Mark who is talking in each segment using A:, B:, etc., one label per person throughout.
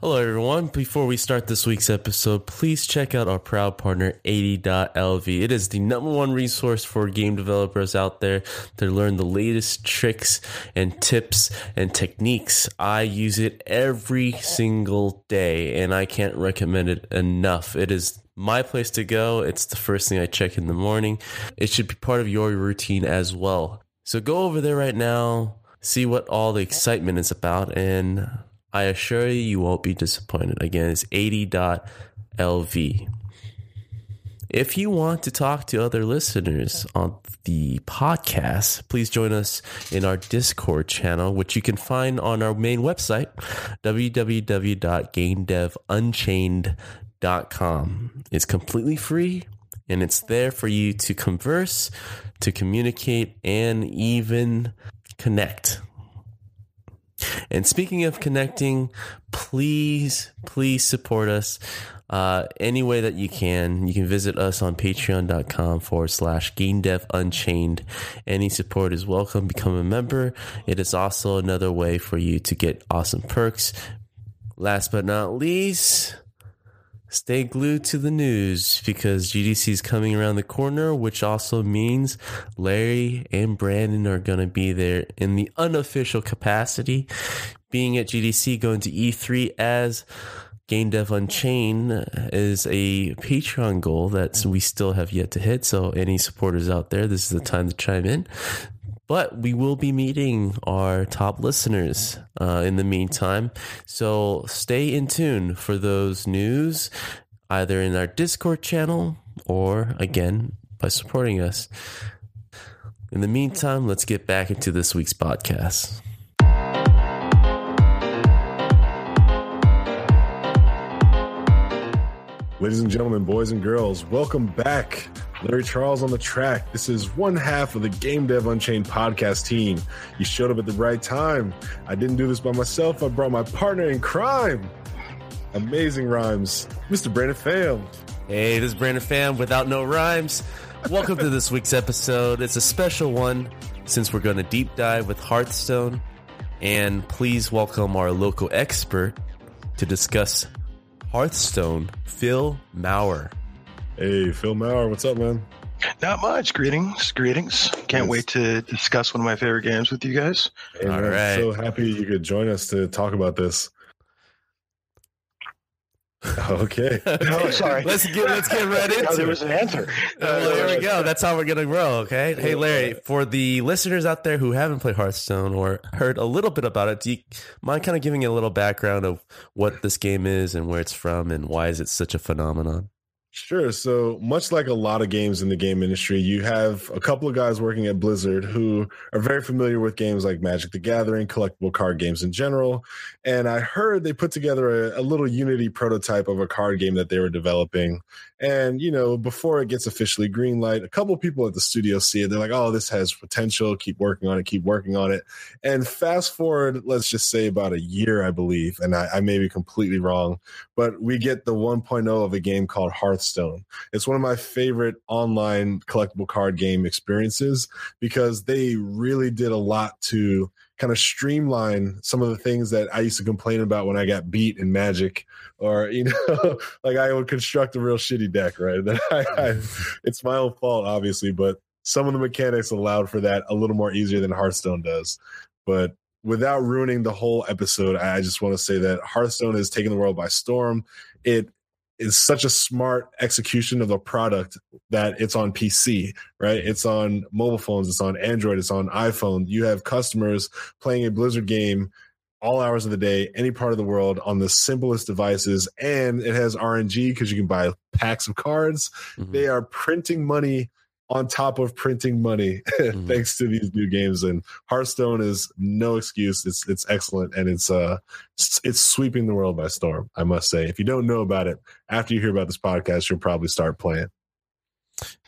A: Hello, everyone. Before we start this week's episode, please check out our proud partner, 80.lv. It is the number one resource for game developers out there to learn the latest tricks and tips and techniques. I use it every single day, and I can't recommend it enough. It is my place to go. It's the first thing I check in the morning. It should be part of your routine as well. So go over there right now, see what all the excitement is about, and I assure you, you won't be disappointed. Again, it's 80.lv. If you want to talk to other listeners on the podcast, please join us in our Discord channel, which you can find on our main website, www.gamedevunchained.com. It's completely free and it's there for you to converse, to communicate, and even connect. And speaking of connecting, please, please support us uh, any way that you can. You can visit us on patreon.com forward slash game dev unchained. Any support is welcome. Become a member. It is also another way for you to get awesome perks. Last but not least, stay glued to the news because GDC is coming around the corner, which also means Larry and Brandon are going to be there in the unofficial capacity, being at GDC, going to E3 as Game Dev Unchained is a Patreon goal that we still have yet to hit. So, any supporters out there, this is the time to chime in. But we will be meeting our top listeners uh, in the meantime. So stay in tune for those news, either in our Discord channel or again by supporting us. In the meantime, let's get back into this week's podcast.
B: Ladies and gentlemen, boys and girls, welcome back. Larry Charles on the track. This is one half of the Game Dev Unchained podcast team. You showed up at the right time. I didn't do this by myself. I brought my partner in crime. Amazing rhymes, Mr. Brandon Pham.
A: Hey, this is Brandon Pham without no rhymes. Welcome to this week's episode. It's a special one since we're going to deep dive with Hearthstone. And please welcome our local expert to discuss Hearthstone, Phil Maurer.
B: Hey, Phil Maurer, what's up, man?
C: Not much. Greetings, greetings. Can't
B: Yes.
C: wait to discuss one of my favorite games with you guys.
B: Hey,
A: All
B: man,
A: right.
B: So happy you could join us to talk about this. Okay.
C: Oh, sorry.
A: let's get let's get right into
C: there
A: it.
C: was an answer.
A: Uh, well, there we go. That's how we're gonna grow. Okay. Hey, Larry. For the listeners out there who haven't played Hearthstone or heard a little bit about it, do you mind kind of giving a little background of what this game is and where it's from and why is it such a phenomenon?
B: Sure. So, much like a lot of games in the game industry, you have a couple of guys working at Blizzard who are very familiar with games like Magic the Gathering, collectible card games in general. And I heard they put together a, a little Unity prototype of a card game that they were developing. And, you know, before it gets officially greenlight, a couple people at the studio see it. They're like, oh, this has potential. Keep working on it. Keep working on it. And fast forward, let's just say about a year, I believe. And I, I may be completely wrong but we get the 1.0 of a game called Hearthstone. It's one of my favorite online collectible card game experiences because they really did a lot to kind of streamline some of the things that I used to complain about when I got beat in Magic, or you know, like I would construct a real shitty deck, right? That I, I, it's my own fault, obviously, but some of the mechanics allowed for that a little more easier than Hearthstone does. But without ruining the whole episode, I just want to say that Hearthstone has taken the world by storm. It is such a smart execution of a product that it's on PC, right? It's on mobile phones, it's on Android, it's on iPhone. You have customers playing a Blizzard game all hours of the day, any part of the world on the simplest devices. And it has RNG because you can buy packs of cards.
A: Mhm.
B: They are printing money on top of printing money
A: Mhm.
B: thanks to these new games. And Hearthstone is no excuse. It's it's excellent and it's uh it's, it's sweeping the world by storm. I must say. If you don't know about it, after you hear about this podcast, you'll probably start playing.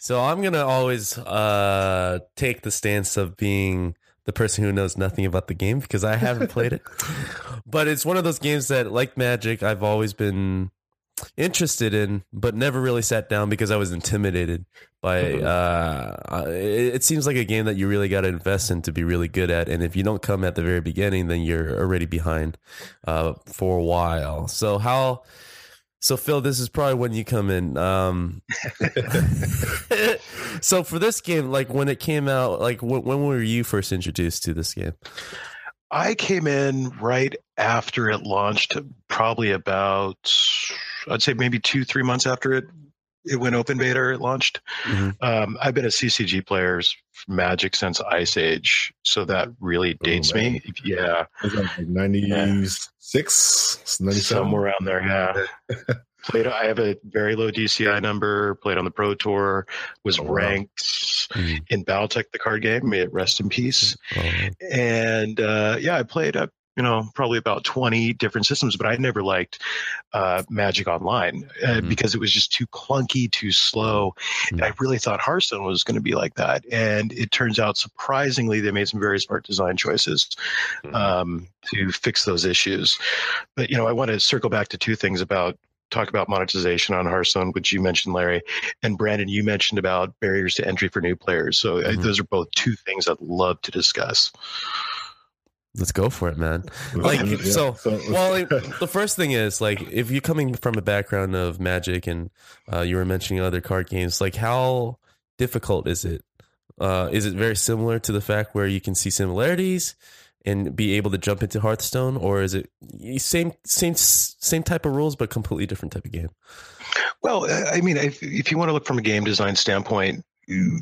A: So I'm gonna always uh, take the stance of being the person who knows nothing about the game because I haven't played it. But it's one of those games that, like Magic, I've always been interested in, but never really sat down because I was intimidated by.
B: Mhm.
A: Uh, it, it seems like a game that you really got to invest in to be really good at, and if you don't come at the very beginning, then you're already behind uh, for a while. So how? So Phil, this is probably when you come in. Um, so for this game, like when it came out, like when, when were you first introduced to this game?
C: I came in right after it launched, probably about, I'd say maybe two, three months after it it went open beta or it launched.
A: Mhm.
C: Um, I've been a CCG player for Magic since Ice Age, so that really dates me. Yeah,
B: like 96,
C: somewhere around there. Yeah. played. I have a very low DCI number. Played on the Pro Tour. Was
B: Oh, wow.
C: ranked
A: Mhm.
C: in Battletech, the card game. May it rest in peace.
A: Oh,
C: and uh, yeah, I played up, you know, probably about twenty different systems, but I never liked uh, Magic Online uh,
A: Mhm.
C: because it was just too clunky, too slow. And I really thought Hearthstone was going to be like that, and it turns out surprisingly they made some very smart design choices um, to fix those issues. But you know, I want to circle back to two things about talk about monetization on Hearthstone, which you mentioned, Larry, and Brandon. You mentioned about barriers to entry for new players. So uh,
A: Mhm.
C: those are both two things I'd love to discuss.
A: Let's go for it, man. Like,
B: Yeah.
A: so- Well, like, the first thing is like if you're coming from a background of Magic and uh, you were mentioning other card games, like how difficult is it? Uh, is it very similar to the fact where you can see similarities and be able to jump into Hearthstone, or is it same same same type of rules but completely different type of game?
C: Well, uh, I mean, if, if you want to look from a game design standpoint,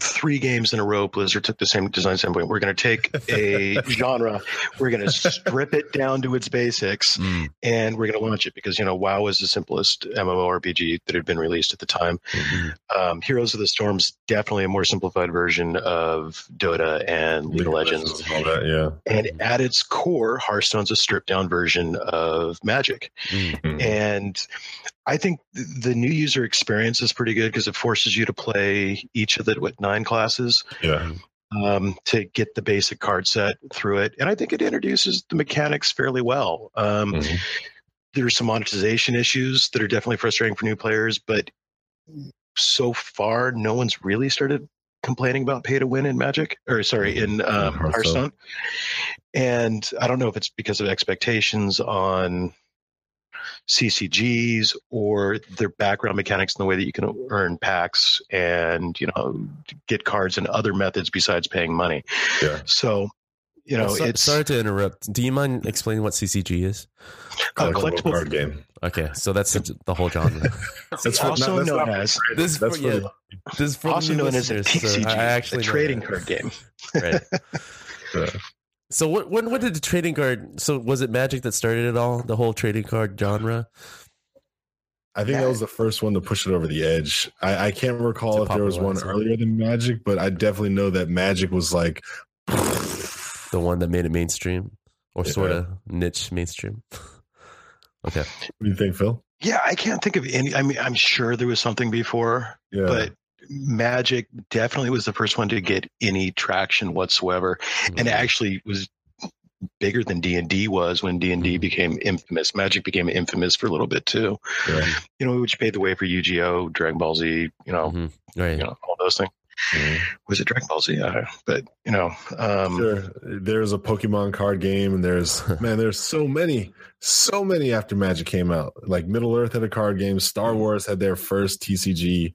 C: three games in a row, Blizzard took the same design standpoint. We're going to take a genre, we're going to strip it down to its basics, and we're going to launch it because you know WoW was the simplest MMORPG that had been released at the time. Um, Heroes of the Storm's definitely a more simplified version of Dota and League of Legends.
B: all that, yeah.
C: And at its core, Hearthstone's a stripped down version of Magic.
A: Mm.
C: And I think the new user experience is pretty good because it forces you to play each of the what nine classes
B: Yeah.
C: um, to get the basic card set through it. And I think it introduces the mechanics fairly well. Um,
B: Mhm.
C: There's some monetization issues that are definitely frustrating for new players, but so far, no one's really started complaining about pay to win in Magic, or sorry, in um.
B: Hearthstone.
C: And I don't know if it's because of expectations on CCGs or their background mechanics in the way that you can earn packs and you know get cards and other methods besides paying money.
B: Yeah.
C: So, you know,
A: So-
C: it's
A: sorry to interrupt. Do you mind explaining what CCG is?
C: uh,
B: Collectible
C: collectible,
B: card game.
A: Okay, so that's the whole genre.
B: That's for-
C: also
B: no, that's
C: known as
A: This is
B: That's
A: for,
B: for
A: yeah,
B: the-
A: this is for
C: also known as a
A: listeners, so I actually
C: a trading card game.
A: Right.
B: Yeah.
A: So what, when when did the trading card? So was it Magic that started it all? The whole trading card genre.
B: I think that was the first one to push it over the edge. I, I can't recall if there was one
A: popularize
B: earlier than Magic, but I definitely know that Magic was like,
A: The one that made it mainstream, or
B: Yeah.
A: sort of niche mainstream. okay.
B: what do you think, Phil?
C: Yeah, I can't think of any. I mean, I'm sure there was something before,
B: Yeah.
C: but Magic definitely was the first one to get any traction whatsoever,
A: Mm-hmm.
C: and actually was bigger than D and D was when D and D
A: Mhm.
C: became infamous. Magic became infamous for a little bit too.
B: yeah.
C: You know, which paved the way for Yu-Gi-Oh, Dragon Ball Z. You know,
A: Mhm. Right.
C: you know all those things.
B: Mhm.
C: Was it Dragon Ball Z? Yeah, but you know, um,
B: Sure. There's a Pokemon card game, and there's man, there's so many, so many after Magic came out. Like Middle Earth had a card game, Star Wars had their first TCG,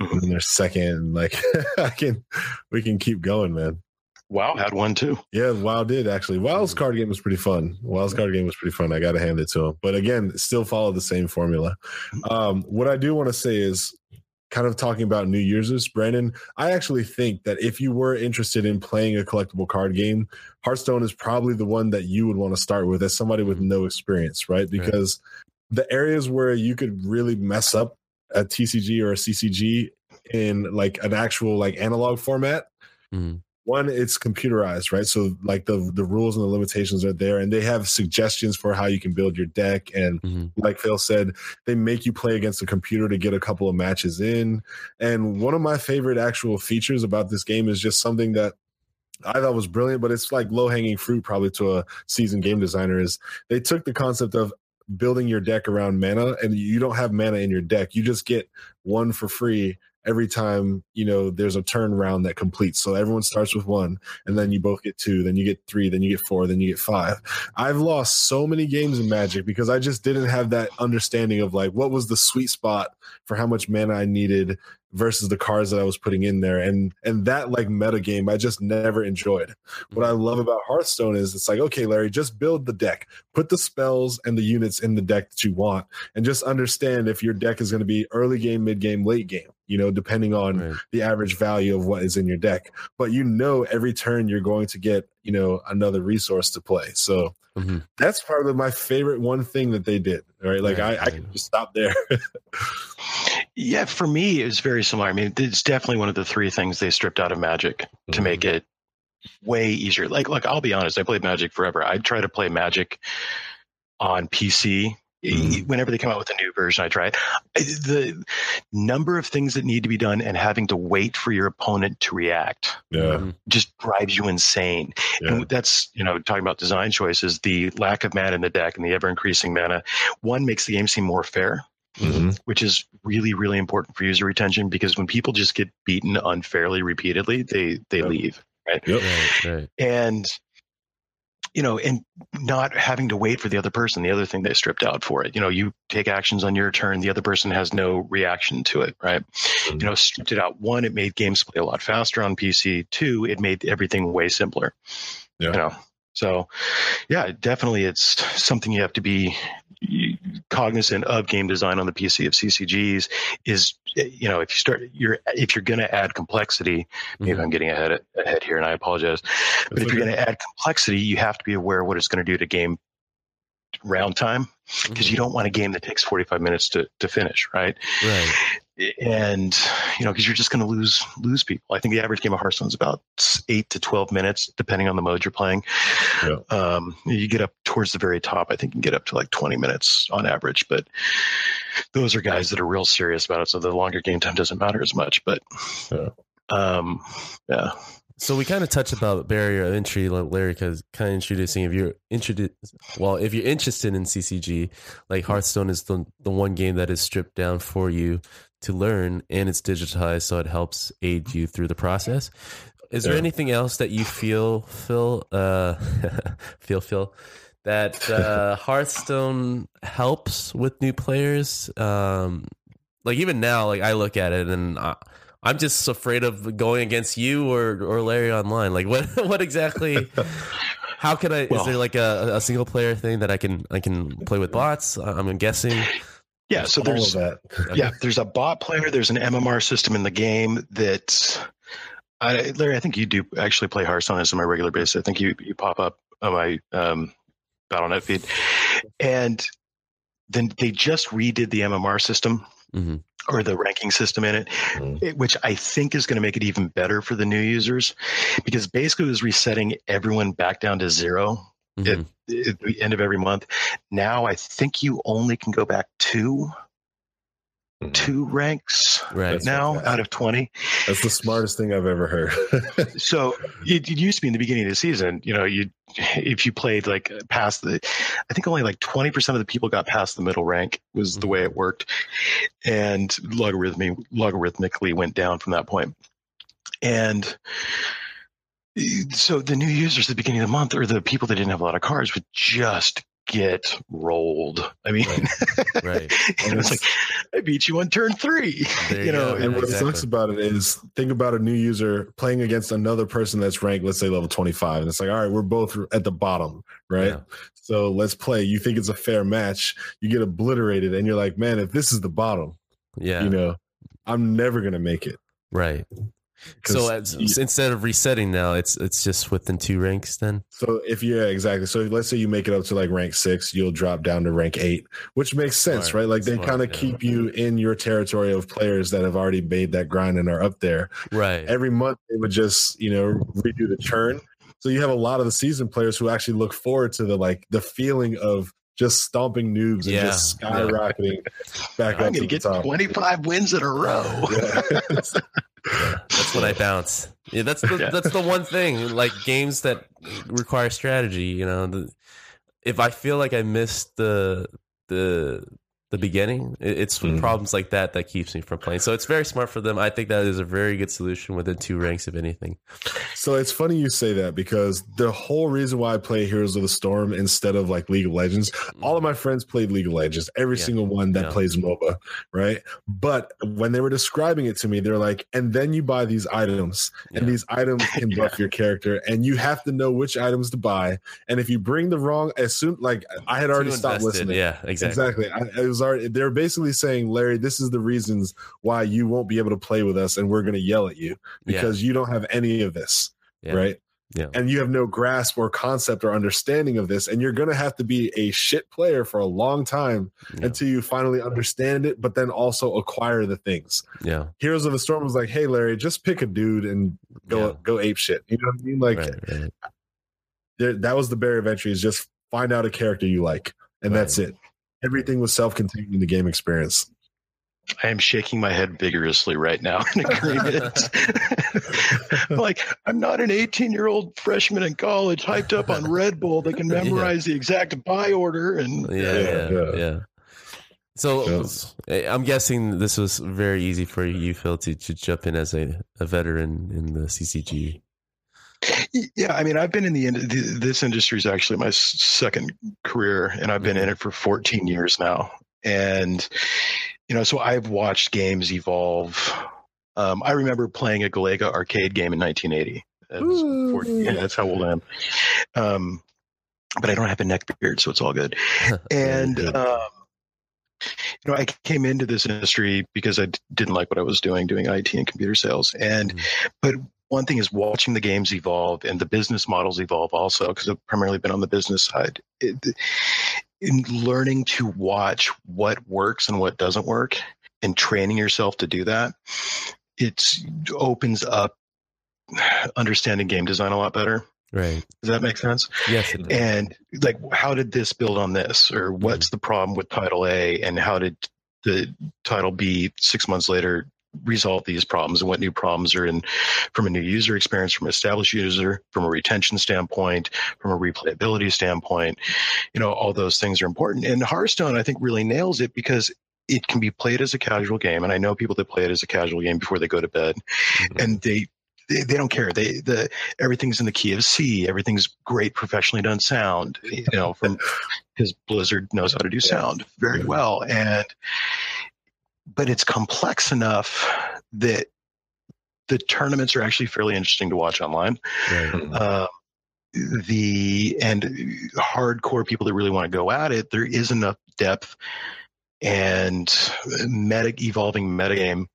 B: and then their second. Like I can, we can keep going, man.
C: WoW had one too.
B: Yeah, WoW did actually. WoW's card game was pretty fun. WoW's card game was pretty fun. I got to hand it to him. But again, still follow the same formula. Um, what I do want to say is kind of talking about new users, Brandon. I actually think that if you were interested in playing a collectible card game, Hearthstone is probably the one that you would want to start with as somebody with no experience, right? Because the areas where you could really mess up a TCG or a CCG in like an actual like analog format.
A: Mhm.
B: One, it's computerized, right? So like the the rules and the limitations are there, and they have suggestions for how you can build your deck. And
A: Mhm.
B: like Phil said, they make you play against a computer to get a couple of matches in. And one of my favorite actual features about this game is just something that I thought was brilliant, but it's like low hanging fruit probably to a seasoned game designer. Is they took the concept of building your deck around mana, and you don't have mana in your deck. You just get one for free every time you know there's a turn round that completes. So everyone starts with one, and then you both get two, then you get three, then you get four, then you get five. I've lost so many games in Magic because I just didn't have that understanding of like what was the sweet spot for how much mana I needed versus the cards that I was putting in there. And and that like meta game I just never enjoyed. What I love about Hearthstone is it's like, okay, Larry, just build the deck. Put the spells and the units in the deck that you want and just understand if your deck is going to be early game, mid game, late game, you know, depending on
A: Right.
B: the average value of what is in your deck. But you know every turn you're going to get, you know, another resource to play. So
A: Mhm.
B: that's probably my favorite one thing that they did. Right. Like
A: Right,
B: I, I can just stop there.
C: Yeah, for me, it was very similar. I mean, it's definitely one of the three things they stripped out of Magic to make it way easier. Like, like I'll be honest, I played Magic forever. I try to play Magic on PC.
B: Mhm.
C: Whenever they come out with a new version, I try it. The number of things that need to be done and having to wait for your opponent to react
B: yeah.
A: Mhm.
C: just drives you insane.
B: Yeah.
C: And that's, you know, talking about design choices, the lack of mana in the deck and the ever increasing mana, one makes the game seem more fair
B: Mhm.
C: which is really really important for user retention because when people just get beaten unfairly repeatedly they they
B: Yep.
C: leave
B: Yep.
A: Right, right.
C: and you know and not having to wait for the other person the other thing they stripped out for it. You know you take actions on your turn the other person has no reaction to it right? Mm-hmm. You know stripped it out. One it made games play a lot faster on pc two it made everything way simpler.
B: Yeah.
C: you know so yeah definitely it's something you have to be cognizant of game design on the pc of ccgs is you know if you start you're if you're going to add complexity maybe
A: Mhm.
C: i'm getting ahead ahead here and i apologize but
B: That's
C: if you're going to add complexity you have to be aware of what it's going to do to game round time because
A: Mhm.
C: you don't want a game that takes 45 minutes to, to finish right
A: Right.
C: And you know because you're just going to lose lose people. I think the average game of hearthstone is about 8 to 12 minutes depending on the mode you're playing.
B: Yeah.
C: um, you get up towards the very top i think you can get up to like 20 minutes on average but those are guys that are real serious about it so the longer game time doesn't matter as much but
B: Yeah.
C: um yeah.
A: So we kind of touched about barrier of entry, Larry, because kind of introducing if you're introduced, well, if you're interested in CCG, like Hearthstone is the the one game that is stripped down for you to learn, and it's digitized, so it helps aid you through the process. Is there
B: Yeah.
A: anything else that you feel, Phil, uh, feel, Phil, that uh, Hearthstone helps with new players? Um, like even now, like I look at it and. I, I'm just afraid of going against you or or Larry online. Like what what exactly? How can I?
C: Well-
A: is there like a, a single player thing that I can I can play with bots? I'm guessing.
C: Yeah so there's
B: of that.
C: yeah there's a bot player there's an mmr system in the game that I, larry i think you do actually play hearthstone as on a regular basis i think you, you pop up on my um, battle.net feed and then they just redid the mmr system
A: Mhm.
C: or the ranking system in it,
B: Mhm.
C: it- which i think is going to make it even better for the new users because basically it was resetting everyone back down to zero
A: Mhm.
C: at the end of every month now i think you only can go back two
B: Mhm.
C: two ranks
A: Right.
C: Now
B: okay.
C: out of 20
B: That's the smartest thing I've ever heard.
C: so it, it used to be in the beginning of the season you know you if you played like past the i think only like 20% of the people got past the middle rank was the way it worked and logarithmic, logarithmically went down from that point and so the new users at the beginning of the month or the people that didn't have a lot of cards would just get rolled i mean
A: Right.
C: and it's like i beat you on turn three
A: There
C: you
A: you
C: know
A: go.
B: and
C: and
B: what
A: Exactly.
B: sucks about it is think about a new user playing against another person that's ranked, let's say level 25. And it's like, all right, we're both at the bottom, right?
A: Yeah.
B: So let's play. You think it's a fair match, you get obliterated, and you're like, man, if this is the bottom,
A: Yeah.
B: you know, I'm never gonna make it.
A: Right. So as, instead of resetting now, it's it's just within two ranks then.
B: So if you yeah, exactly. So let's say you make it up to like rank six, you'll drop down to rank eight, which makes sense, Smart. right? Like they kind of yeah. keep you in your territory of players that have already made that grind and are up there.
A: Right.
B: Every month they would just you know redo the churn. So you have a lot of the season players who actually look forward to the like the feeling of just stomping noobs and yeah, just skyrocketing yeah. back I'm
C: up to get
B: top.
C: 25 wins in a row.
A: Yeah. that's when I bounce. Yeah, that's the yeah. that's the one thing. Like games that require strategy, you know, the, if I feel like I missed the the the beginning. It's mm. problems like that that keeps me from playing. So it's very smart for them. I think that is a very good solution within two ranks, if anything.
B: So it's funny you say that because the whole reason why I play Heroes of the Storm instead of like League of Legends, mm. all of my friends played League of Legends, every yeah. single one that yeah. plays MOBA, right? But when they were describing it to me, they're like, and then you buy these items, and yeah. these items can buff your character, and you have to know which items to buy. And if you bring the wrong, as soon like I had already stopped listening.
A: Yeah, exactly.
B: Exactly. I, it was already they're basically saying, Larry, this is the reasons why you won't be able to play with us, and we're going to yell at you because yeah. you don't have any of this, yeah. right?
A: Yeah.
B: And you have no grasp or concept or understanding of this, and you're going to have to be a shit player for a long time yeah. until you finally understand it, but then also acquire the things.
A: Yeah.
B: Heroes of the Storm was like, "Hey, Larry, just pick a dude and go go ape shit." You know what I mean? Like, right, right. There, that was the barrier of entry is just find out a character you like, and right. that's it everything was self-contained in the game experience.
C: I am shaking my head vigorously right now in agreement. like, I'm not an 18 year old freshman in college hyped up on Red Bull that can memorize yeah. the exact buy order. And
A: yeah, yeah, yeah. yeah. So yeah. I'm guessing this was very easy for you, Phil, to, to jump in as a, a veteran in the CCG.
C: Yeah, I mean, I've been in the this industry is actually my second career, and I've been in mm-hmm. it for 14 years now. And you know, so I've watched games evolve. Um, I remember playing a Galaga arcade game in 1980. That's, 40, yeah, that's how old I am. Um, but I don't have a neck beard, so it's all good. and um, you know, I came into this industry because I d- didn't like what I was doing, doing IT and computer sales. And, mm-hmm. but one thing is watching the games evolve and the business models evolve also because I've primarily been on the business side. It, in learning to watch what works and what doesn't work and training yourself to do that, it opens up understanding game design a lot better.
A: Right.
C: Does that make sense?
A: Yes.
C: And like, how did this build on this, or what's mm-hmm. the problem with Title A, and how did the Title B six months later resolve these problems and what new problems are in from a new user experience, from an established user, from a retention standpoint, from a replayability standpoint. You know, all those things are important. And Hearthstone, I think, really nails it because it can be played as a casual game. And I know people that play it as a casual game before they go to bed. Mm-hmm. And they they, they, don't care. They the everything's in the key of C. Everything's great, professionally done sound. You know, from because Blizzard knows how to do sound very well, and but it's complex enough that the tournaments are actually fairly interesting to watch online. Right. Uh, the and hardcore people that really want to go at it, there is enough depth and meta evolving metagame.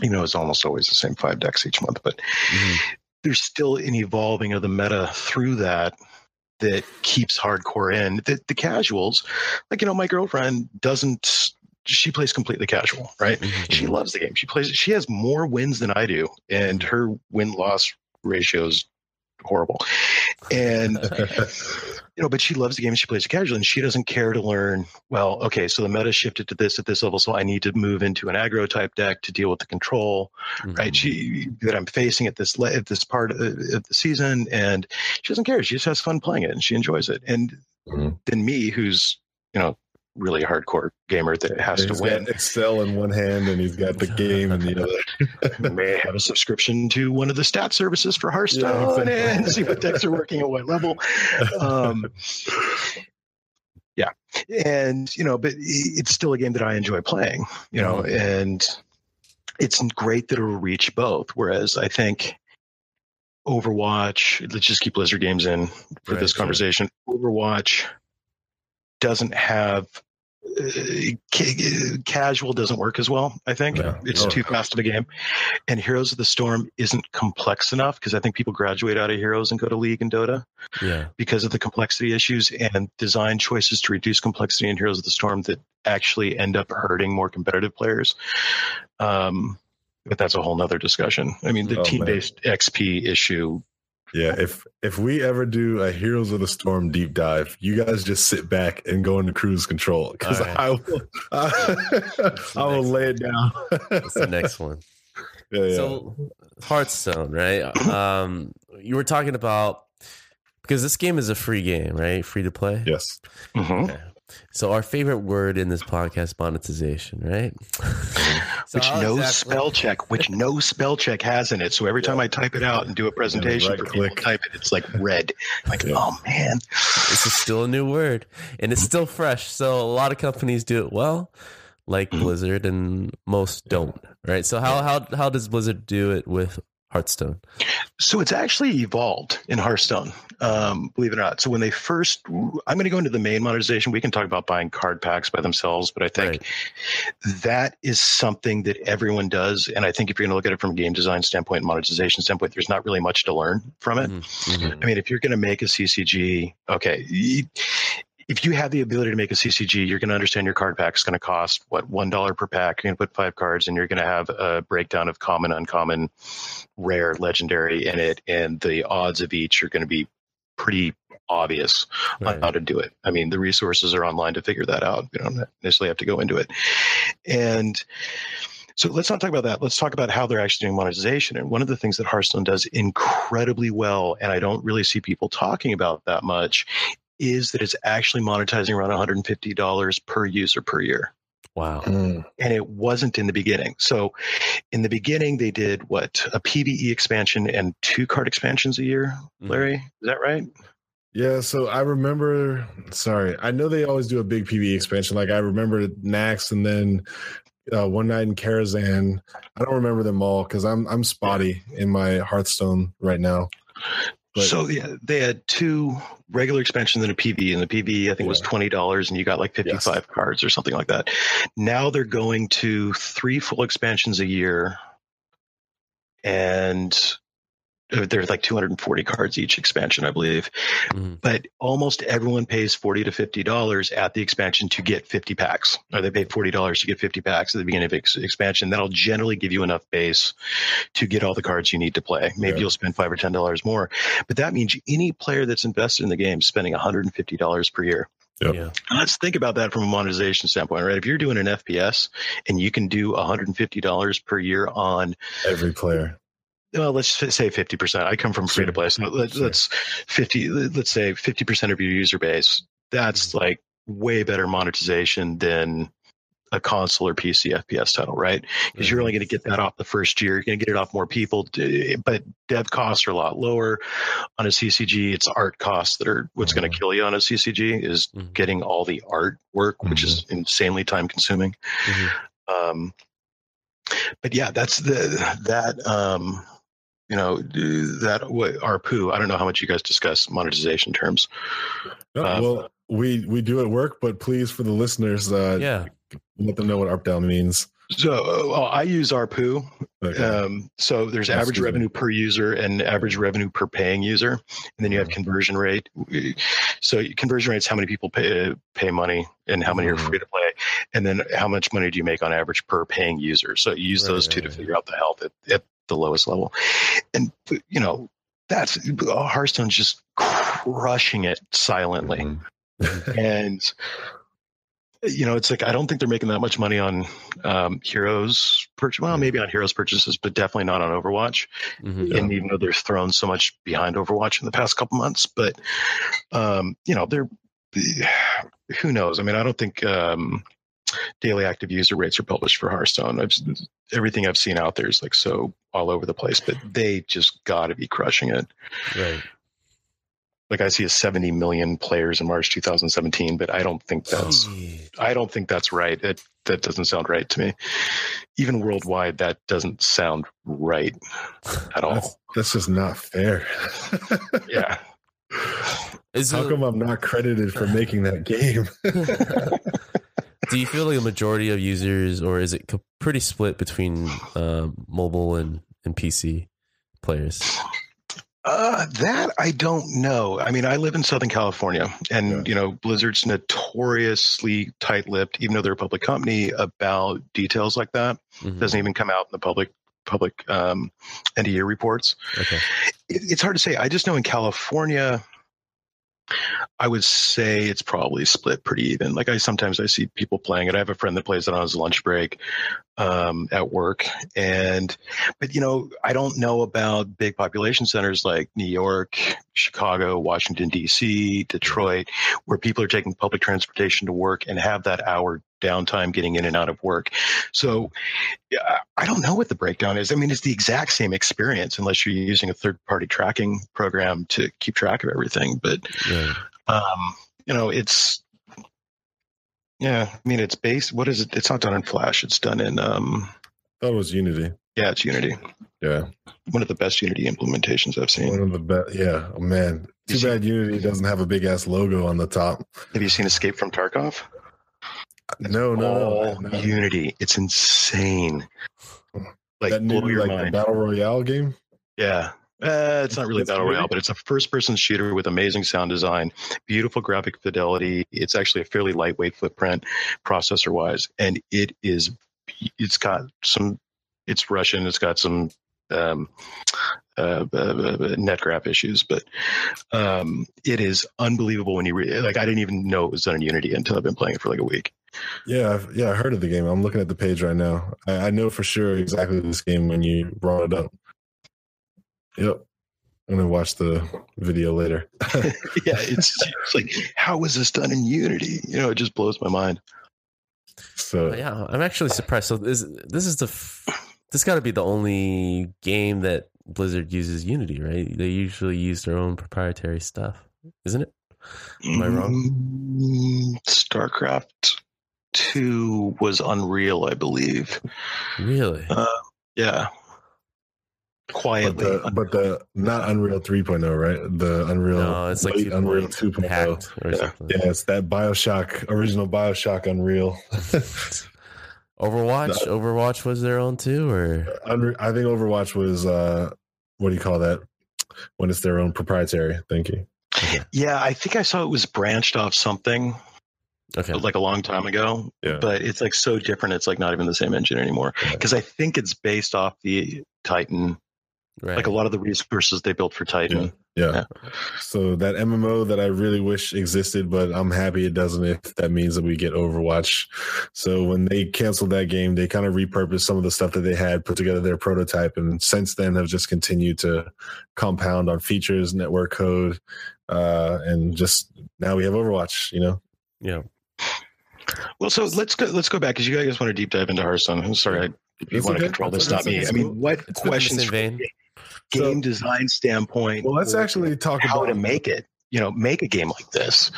C: You know, it's almost always the same five decks each month, but mm-hmm. there's still an evolving of the meta through that that keeps hardcore in. The, the casuals, like you know, my girlfriend doesn't she plays completely casual, right? Mm-hmm. She loves the game. She plays. She has more wins than I do, and her win loss ratio is horrible. And you know, but she loves the game. She plays it casually, and she doesn't care to learn. Well, okay, so the meta shifted to this at this level, so I need to move into an aggro type deck to deal with the control, mm-hmm. right? She that I'm facing at this at this part of the season, and she doesn't care. She just has fun playing it, and she enjoys it. And mm-hmm. then me, who's you know really hardcore gamer that has
B: to
C: win.
B: Excel in one hand and he's got the game in the other.
C: May have a subscription to one of the stat services for Hearthstone yeah, exactly. and see what decks are working at what level. Um, yeah, and you know, but it's still a game that I enjoy playing. You know, mm-hmm. and it's great that it'll reach both. Whereas I think. Overwatch, let's just keep Blizzard games in for right, this conversation. Sure. Overwatch doesn't have ca- casual doesn't work as well. I think
B: Yeah.
C: it's
B: Oh.
C: too fast of a game, and Heroes of the Storm isn't complex enough because I think people graduate out of Heroes and go to League and Dota
A: Yeah.
C: because of the complexity issues and design choices to reduce complexity in Heroes of the Storm that actually end up hurting more competitive players. Um, but that's a whole nother discussion. I mean, the
B: Oh,
C: team-based XP issue.
B: Yeah, if if we ever do a Heroes of the Storm deep dive, you guys just sit back and go into cruise control because
A: All right.
B: I will I, I will lay it down.
A: That's the next one.
B: yeah, yeah.
A: So Hearthstone, right? Um, you were talking about because this game is a free game, right? Free to play.
B: yes.
C: Mhm.
A: Okay. So our favorite word in this podcast, monetization, right? So
C: which no
A: exactly-
C: spell check, which no spell check has in it. So every time I type it out and do a presentation
B: right
C: for people, type it, it's like red. Like,
B: Yeah.
C: oh man,
A: This is still a new word, and it's still fresh. So a lot of companies do it well, like
C: Mhm.
A: Blizzard, and most don't. Right. So how how how does Blizzard do it with Hearthstone?
C: So it's actually evolved in Hearthstone, um, believe it or not. So when they first, I'm going to go into the main monetization. We can talk about buying card packs by themselves, but I think
A: Right.
C: that is something that everyone does. And I think if you're going to look at it from a game design standpoint, monetization standpoint, there's not really much to learn from it.
A: Mhm, mhm.
C: I mean, if you're going to make a CCG, okay, if you have the ability to make a CCG, you're going to understand your card pack is going to cost what one dollar per pack. You're going to put five cards, and you're going to have a breakdown of common, uncommon, rare, legendary in it, and the odds of each are going to be pretty obvious on how to do it. I mean, the resources are online to figure that out. You don't necessarily have to go into it, and. So let's not talk about that. Let's talk about how they're actually doing monetization. And one of the things that Hearthstone does incredibly well, and I don't really see people talking about that much, is that it's actually monetizing around $150 per user per year.
A: Wow.
B: Mm.
C: And it wasn't in the beginning. So in the beginning, they did what? A PvE expansion and two card expansions a year,
A: Mhm.
C: Larry? Is that right?
B: Yeah, so I remember. Sorry, I know they always do a big PvE expansion. Like I remember Nax, and then uh, one night in Karazhan. I don't remember them all because I'm I'm spotty in my Hearthstone right now. But-
C: so yeah, they had two regular expansions and a PvE, and the PvE I think was twenty dollars, and you got like fifty-five
B: Yes.
C: cards or something like that. Now they're going to three full expansions a year, and uh, there's like 240 cards each expansion, I believe.
A: Mhm.
C: But almost everyone pays 40 to 50 dollars at the expansion to get 50 packs, or they pay 40 dollars to get 50 packs at the beginning of ex- expansion. That'll generally give you enough base to get all the cards you need to play. Maybe
B: Yeah.
C: you'll spend five or ten dollars more, but that means any player that's invested in the game is spending 150 dollars per year.
B: Yep.
A: Yeah.
C: Let's think about that from a monetization standpoint, right? If you're doing an FPS and you can do $150 per year on
B: Every player.
C: Well, let's say 50%. I come from free to play. So let,
B: Sure.
C: let's 50, let's say 50% of your user base. That's
B: Mm-hmm.
C: like way better monetization than a console or PC FPS title, right? Because you're only going to get that off the first year. You're going to get it off more people, but dev costs are a lot lower on a CCG. It's art costs that are what's going
B: Mhm.
C: to kill you on a CCG is
A: Mhm.
C: getting all the artwork, which is
B: Mm-hmm.
C: insanely time consuming. Um, but yeah, that's the that um, you know that what ARPU. I don't know how much you guys discuss monetization terms.
B: No,
C: Uh,
B: well, we we do at work, but please, for the listeners, uh,
A: Yeah.
B: let them know what ARP down means.
C: So uh, well, I use ARPU.
B: Okay.
C: Um, so there's
B: Excuse
C: average
B: me.
C: revenue per user and average revenue per paying user, and then you have
B: Mhm.
C: conversion rate. So conversion rate is how many people pay pay money and how many are
B: Mhm.
C: free to play, and then how much money do you make on average per paying user. So you use
A: Right,
C: those
A: right,
C: two to
A: right.
C: figure out the health at, at the lowest level, and you know that's Hearthstone's just crushing it silently
B: Mhm.
C: and you know it's like i don't think they're making that much money on um, heroes purchase well maybe on heroes purchases but definitely not on overwatch
A: Mhm.
B: Yeah.
C: and even though they're thrown so much behind overwatch in the past couple months but um, you know they're who knows i mean i don't think um, daily active user rates are published for hearthstone I've, everything i've seen out there is like so all over the place but they just got to be crushing it
A: Right.
C: like i see a 70 million players in march 2017 but i don't think that's
A: Gee.
C: I don't think that's right. That that doesn't sound right to me. Even worldwide, that doesn't sound right at all.
B: That's, that's just not fair.
C: yeah.
A: Is
B: How
A: it-
B: come I'm not credited for making that game?
A: do you feel like a majority of users, or is it pretty split between uh, mobile and, and PC players?
C: Uh, that I don't know. I mean, I live in Southern California, and
B: Yeah.
C: you know, Blizzard's notoriously tight-lipped, even though they're a public company, about details like that.
A: Mhm.
C: Doesn't even come out in the public public um, end of year reports.
A: Okay.
C: It, it's hard to say. I just know in California, I would say it's probably split pretty even. Like I sometimes I see people playing it. I have a friend that plays it on his lunch break um, at work, and but you know I don't know about big population centers like New York, Chicago, Washington D.C., Detroit, where people are taking public transportation to work and have that hour downtime getting in and out of work. So yeah, I don't know what the breakdown is. I mean, it's the exact same experience unless you're using a third party tracking program to keep track of everything. But
A: Yeah.
C: um, you know, it's yeah. I mean, it's based. What is it? It's not done in Flash. It's done in um,
B: That was Unity.
C: yeah, it's Unity.
B: Yeah,
C: One of the best Unity implementations I've seen.
B: one of the best. Yeah, oh, man. Too bad Unity doesn't have a big ass logo on the top.
C: Have you seen Escape from Tarkov?
B: No, no, no. no.
C: Unity. It's insane. Like
B: that new
C: blow your
B: like the
C: mind.
B: battle royale game.
C: Yeah. Uh, it's not really
B: That's
C: battle royale, but it's a first-person shooter with amazing sound design, beautiful graphic fidelity. It's actually a fairly lightweight footprint, processor-wise, and it is. It's got some. It's Russian. It's got some um, uh, uh, uh, net graph issues, but um, it is unbelievable when you re- like. I didn't even know it was done in Unity until I've been playing it for like a week.
B: Yeah, I've, yeah, I heard of the game. I'm looking at the page right now. I, I know for sure exactly this game when you brought it up. Yep, I'm gonna watch the video later.
C: yeah, it's, it's like how was this done in Unity? You know, it just blows my mind.
B: so
A: yeah, I'm actually surprised. So this this is the this got to be the only game that Blizzard uses Unity, right? They usually use their own proprietary stuff, isn't it? Am I wrong?
C: Mm, StarCraft Two was Unreal, I believe.
A: Really?
C: Uh, yeah,
B: but
C: quietly.
B: the but the not Unreal 3.0, right? The Unreal
A: no, it's like
B: late Unreal
A: 2.0
B: 2.0.
C: Yeah.
A: something.
B: Yeah, it's that Bioshock original Bioshock Unreal.
A: Overwatch. Overwatch was their own too, or
B: I think Overwatch was uh what do you call that? When it's their own proprietary. Thank you.
C: yeah, I think I saw it was branched off something
A: okay,
C: like a long time ago,
B: Yeah.
C: but it's like so different. It's like not even the same engine anymore
B: Yeah.
C: because I think it's based off the Titan,
A: right?
C: like a lot of the resources they built for Titan.
B: Yeah.
C: Yeah.
B: So that MMO that I really wish existed, but I'm happy it doesn't if that means that we get Overwatch. So when they canceled that game, they kind of repurposed some of the stuff that they had, put together their prototype, and since then have just continued to compound on features, network code, uh, and just now we have Overwatch, you know?
A: yeah.
C: Well, so let's go. Let's go back because you guys want to deep dive into Hearthstone. I'm sorry, I, if you
B: It's
C: want to
B: okay.
C: control this,
B: That's-
C: not me.
B: that's
C: I mean, what
A: It's within the
C: questions
A: same
C: from
A: vein.
C: a game design standpoint?
B: Well, let's actually talk
C: how
B: about how
C: to make it. You know, make a game like this.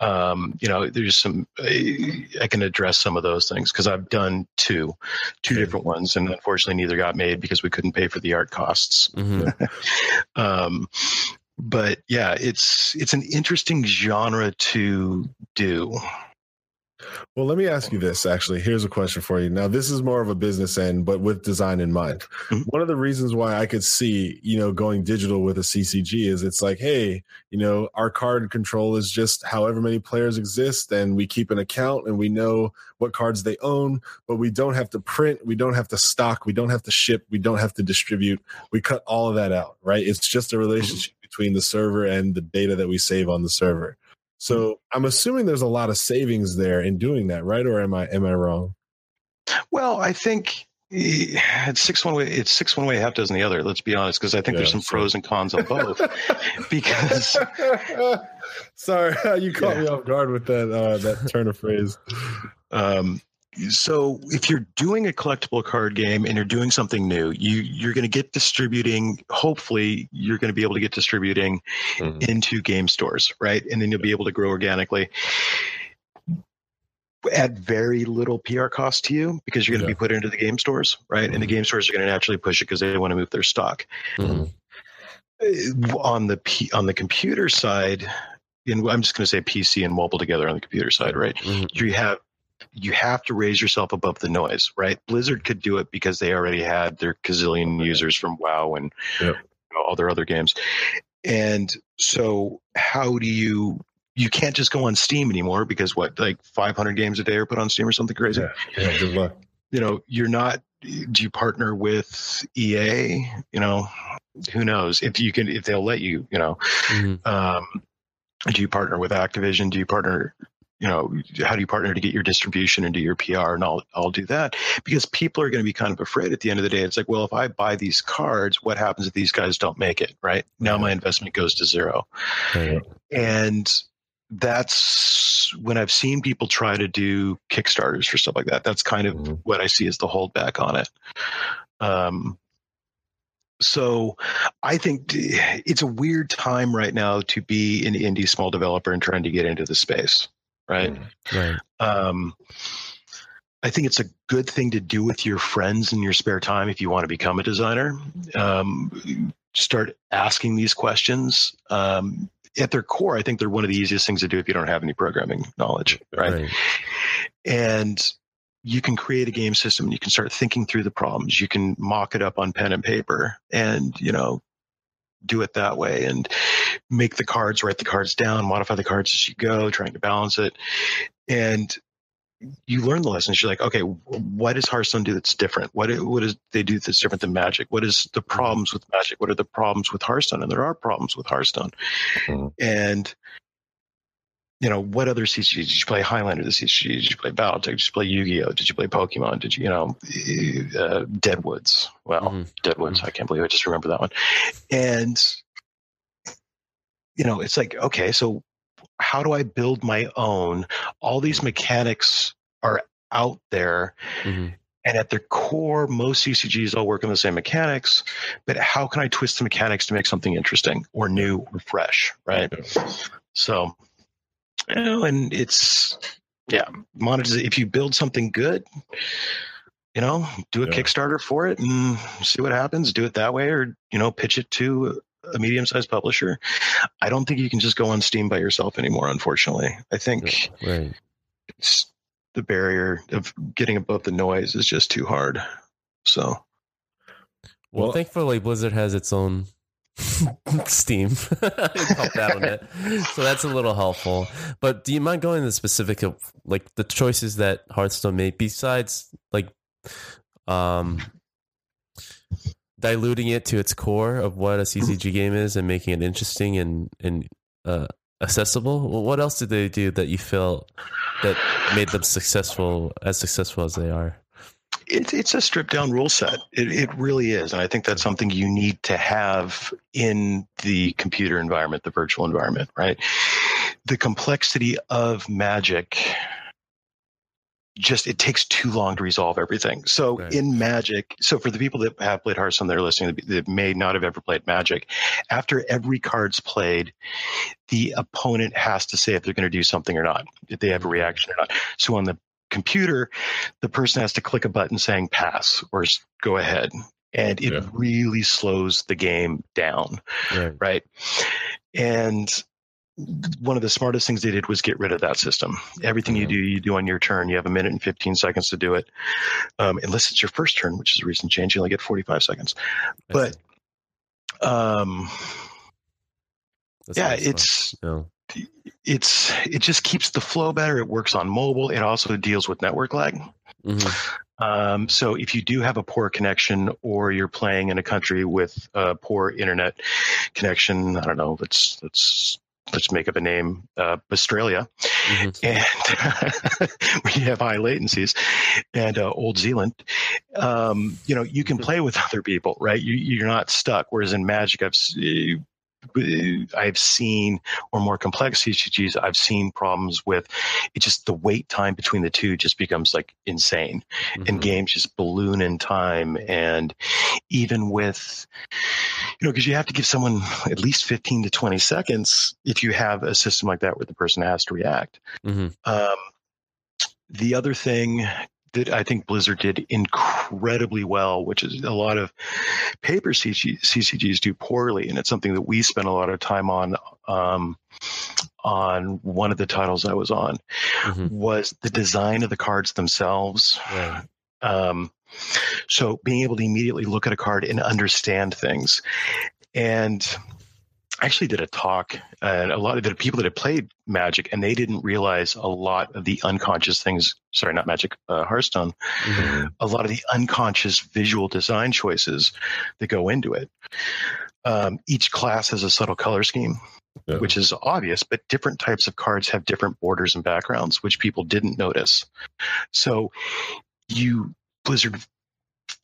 C: Um, you know, there's some. I can address some of those things because I've done two, two
B: Okay.
C: different ones, and unfortunately, neither got made because we couldn't pay for the art costs.
A: hmm
C: Um, but yeah, it's it's an interesting genre to do.
B: Well, let me ask you this actually. Here's a question for you. Now, this is more of a business end, but with design in mind.
C: Mhm.
B: One of the reasons why I could see, you know, going digital with a CCG is it's like, hey, you know, our card control is just however many players exist, and we keep an account and we know what cards they own, but we don't have to print, we don't have to stock, we don't have to ship, we don't have to distribute. We cut all of that out, right? It's just a relationship between the server and the data that we save on the server. So I'm assuming there's a lot of savings there in doing that, right? Or am I am I wrong?
C: Well, I think eh, it's six one way. It's six one way, half dozen the other. Let's be honest, because I think there's some
B: sure.
C: pros and cons on both. because
B: sorry, you caught me off guard with that uh, that turn of phrase.
C: um, so if you're doing a collectible card game and you're doing something new, you you're going to get distributing. Hopefully, you're going to be able to get distributing
B: Mm-hmm.
A: Mhm.
C: into game stores, right? And then you'll be able to grow organically at very little PR cost to you because you're going to
B: Yeah.
C: be put into the game stores, right? And the
B: Mhm.
C: game stores are going to naturally push it because they want to move their stock.
A: Mhm.
C: Uh, on the P, on the computer side, and I'm just going to say PC and mobile together on the computer side, right?
A: Mhm.
C: You have you have to raise yourself above the noise, right? Blizzard could do it because they already had their gazillion users from WoW and
B: Yep.
C: you know, all their other games. And so, how do you? You can't just go on Steam anymore because what, like 500 games a day are put on Steam or something crazy.
B: Yeah, yeah, good luck.
C: You know, you're not. Do you partner with EA? You know, who knows if you can if they'll let you. You know,
A: Mhm.
C: um, do you partner with Activision? Do you partner? You know, how do you partner to get your distribution and do your PR? And I'll I'll do that because people are going to be kind of afraid at the end of the day. It's like, well, if I buy these cards, what happens if these guys don't make it? Right now, my investment goes to zero,
A: Right.
C: and that's when I've seen people try to do Kickstarters for stuff like that. That's kind of
B: Mhm.
C: what I see as the holdback on it. Um, so I think it's a weird time right now to be an indie small developer and trying to get into the space, right?
A: Right.
C: Um, I think it's a good thing to do with your friends in your spare time if you want to become a designer. Um, start asking these questions. Um, at their core, I think they're one of the easiest things to do if you don't have any programming knowledge, right?
A: Right.
C: and you can create a game system and you can start thinking through the problems you can mock it up on pen and paper and you know do it that way and make the cards write the cards down modify the cards as you go trying to balance it. And you learn the lessons. You're like okay what does hearthstone do that's different? What what does they do that's different than magic? What is the problems with magic? What are the problems with hearthstone? And there are problems with hearthstone.
B: Mhm.
C: and you know, what other CCGs did you play? Highlander, the CCG? Did you play BattleTech? Did you play Yu-Gi-Oh? Did you play Pokemon? Did you, you know, uh, Deadwoods? Well,
A: Mhm.
C: Deadwoods. I can't believe I just remember that one. And you know, it's like, okay, so how do I build my own? All these mechanics are out there,
A: Mhm.
C: and at their core, most CCGs all work on the same mechanics. But how can I twist the mechanics to make something interesting or new or fresh? Right. So, you know, and it's yeah, monetize. If you build something good, you know, do a
B: Yeah.
C: Kickstarter for it and see what happens. Do it that way, or you know, pitch it to a medium-sized publisher. I don't think you can just go on Steam by yourself anymore. Unfortunately, I think
A: Right.
C: it's the barrier of getting above the noise is just too hard. So
A: Well,
B: Well-
A: thankfully, Blizzard has its own Steam out on it, so that's a little helpful. But do you mind going into the specific of like the choices that Hearthstone made besides like um diluting it to its core of what a CCG game is and making it interesting and and uh, accessible? What else did they do that you felt that made them successful as successful as they are?
C: It's it's a stripped down rule set. It it really is, and I think that's something you need to have in the computer environment, the virtual environment, right? The complexity of Magic just it takes too long to resolve everything. So
A: Right.
C: in Magic, so for the people that have played Hearthstone, that are listening that- that may not have ever played Magic, after every card's played, the opponent has to say if they're going to do something or not, if they have a reaction or not. So on the computer, the person has to click a button saying pass or go ahead. And it
B: Yeah.
C: really slows the game down,
A: Right.
C: right? And one of the smartest things they did was get rid of that system. Everything you
B: Mhm.
C: do, you do on your turn. You have a minute and 15 seconds to do it. Um, unless it's your first turn, which is a recent change, you only get 45 seconds. But um,
A: That's
C: yeah, it's
A: No.
C: It's it just keeps the flow better. It works on mobile. It also deals with network lag.
A: Mhm.
C: Um, so if you do have a poor connection or you're playing in a country with a poor internet connection, I don't know, let's let's let's make up a name, uh, Australia,
A: Mhm.
C: and we have high latencies, and uh, Old Zealand, um, you know, you can play with other people, right? You, you're not stuck. Whereas in Magic, I've I've seen, or more complex CCGs, I've seen problems with it. Just the wait time between the two just becomes like insane and
A: Mhm.
C: games just balloon in time and even with you know because you have to give someone at least 15 to 20 seconds if you have a system like that where the person has to react
A: Mhm.
C: um, the other thing that i think blizzard did incredibly well, which is a lot of paper CG, CCGs do poorly, and it's something that we spent a lot of time on. Um, on one of the titles I was on, mm-hmm. was the design of the cards themselves. Right. Um, so being able to immediately look at a card and understand things, and actually did a talk, and a lot of the people that had played Magic, and they didn't realize a lot of the unconscious things. Sorry, not Magic, uh, Hearthstone. Mm-hmm. A lot of the unconscious visual design choices that go into it. Um, each class has a subtle color scheme, yeah. which is obvious, but different types of cards have different borders and backgrounds, which people didn't notice. So, you Blizzard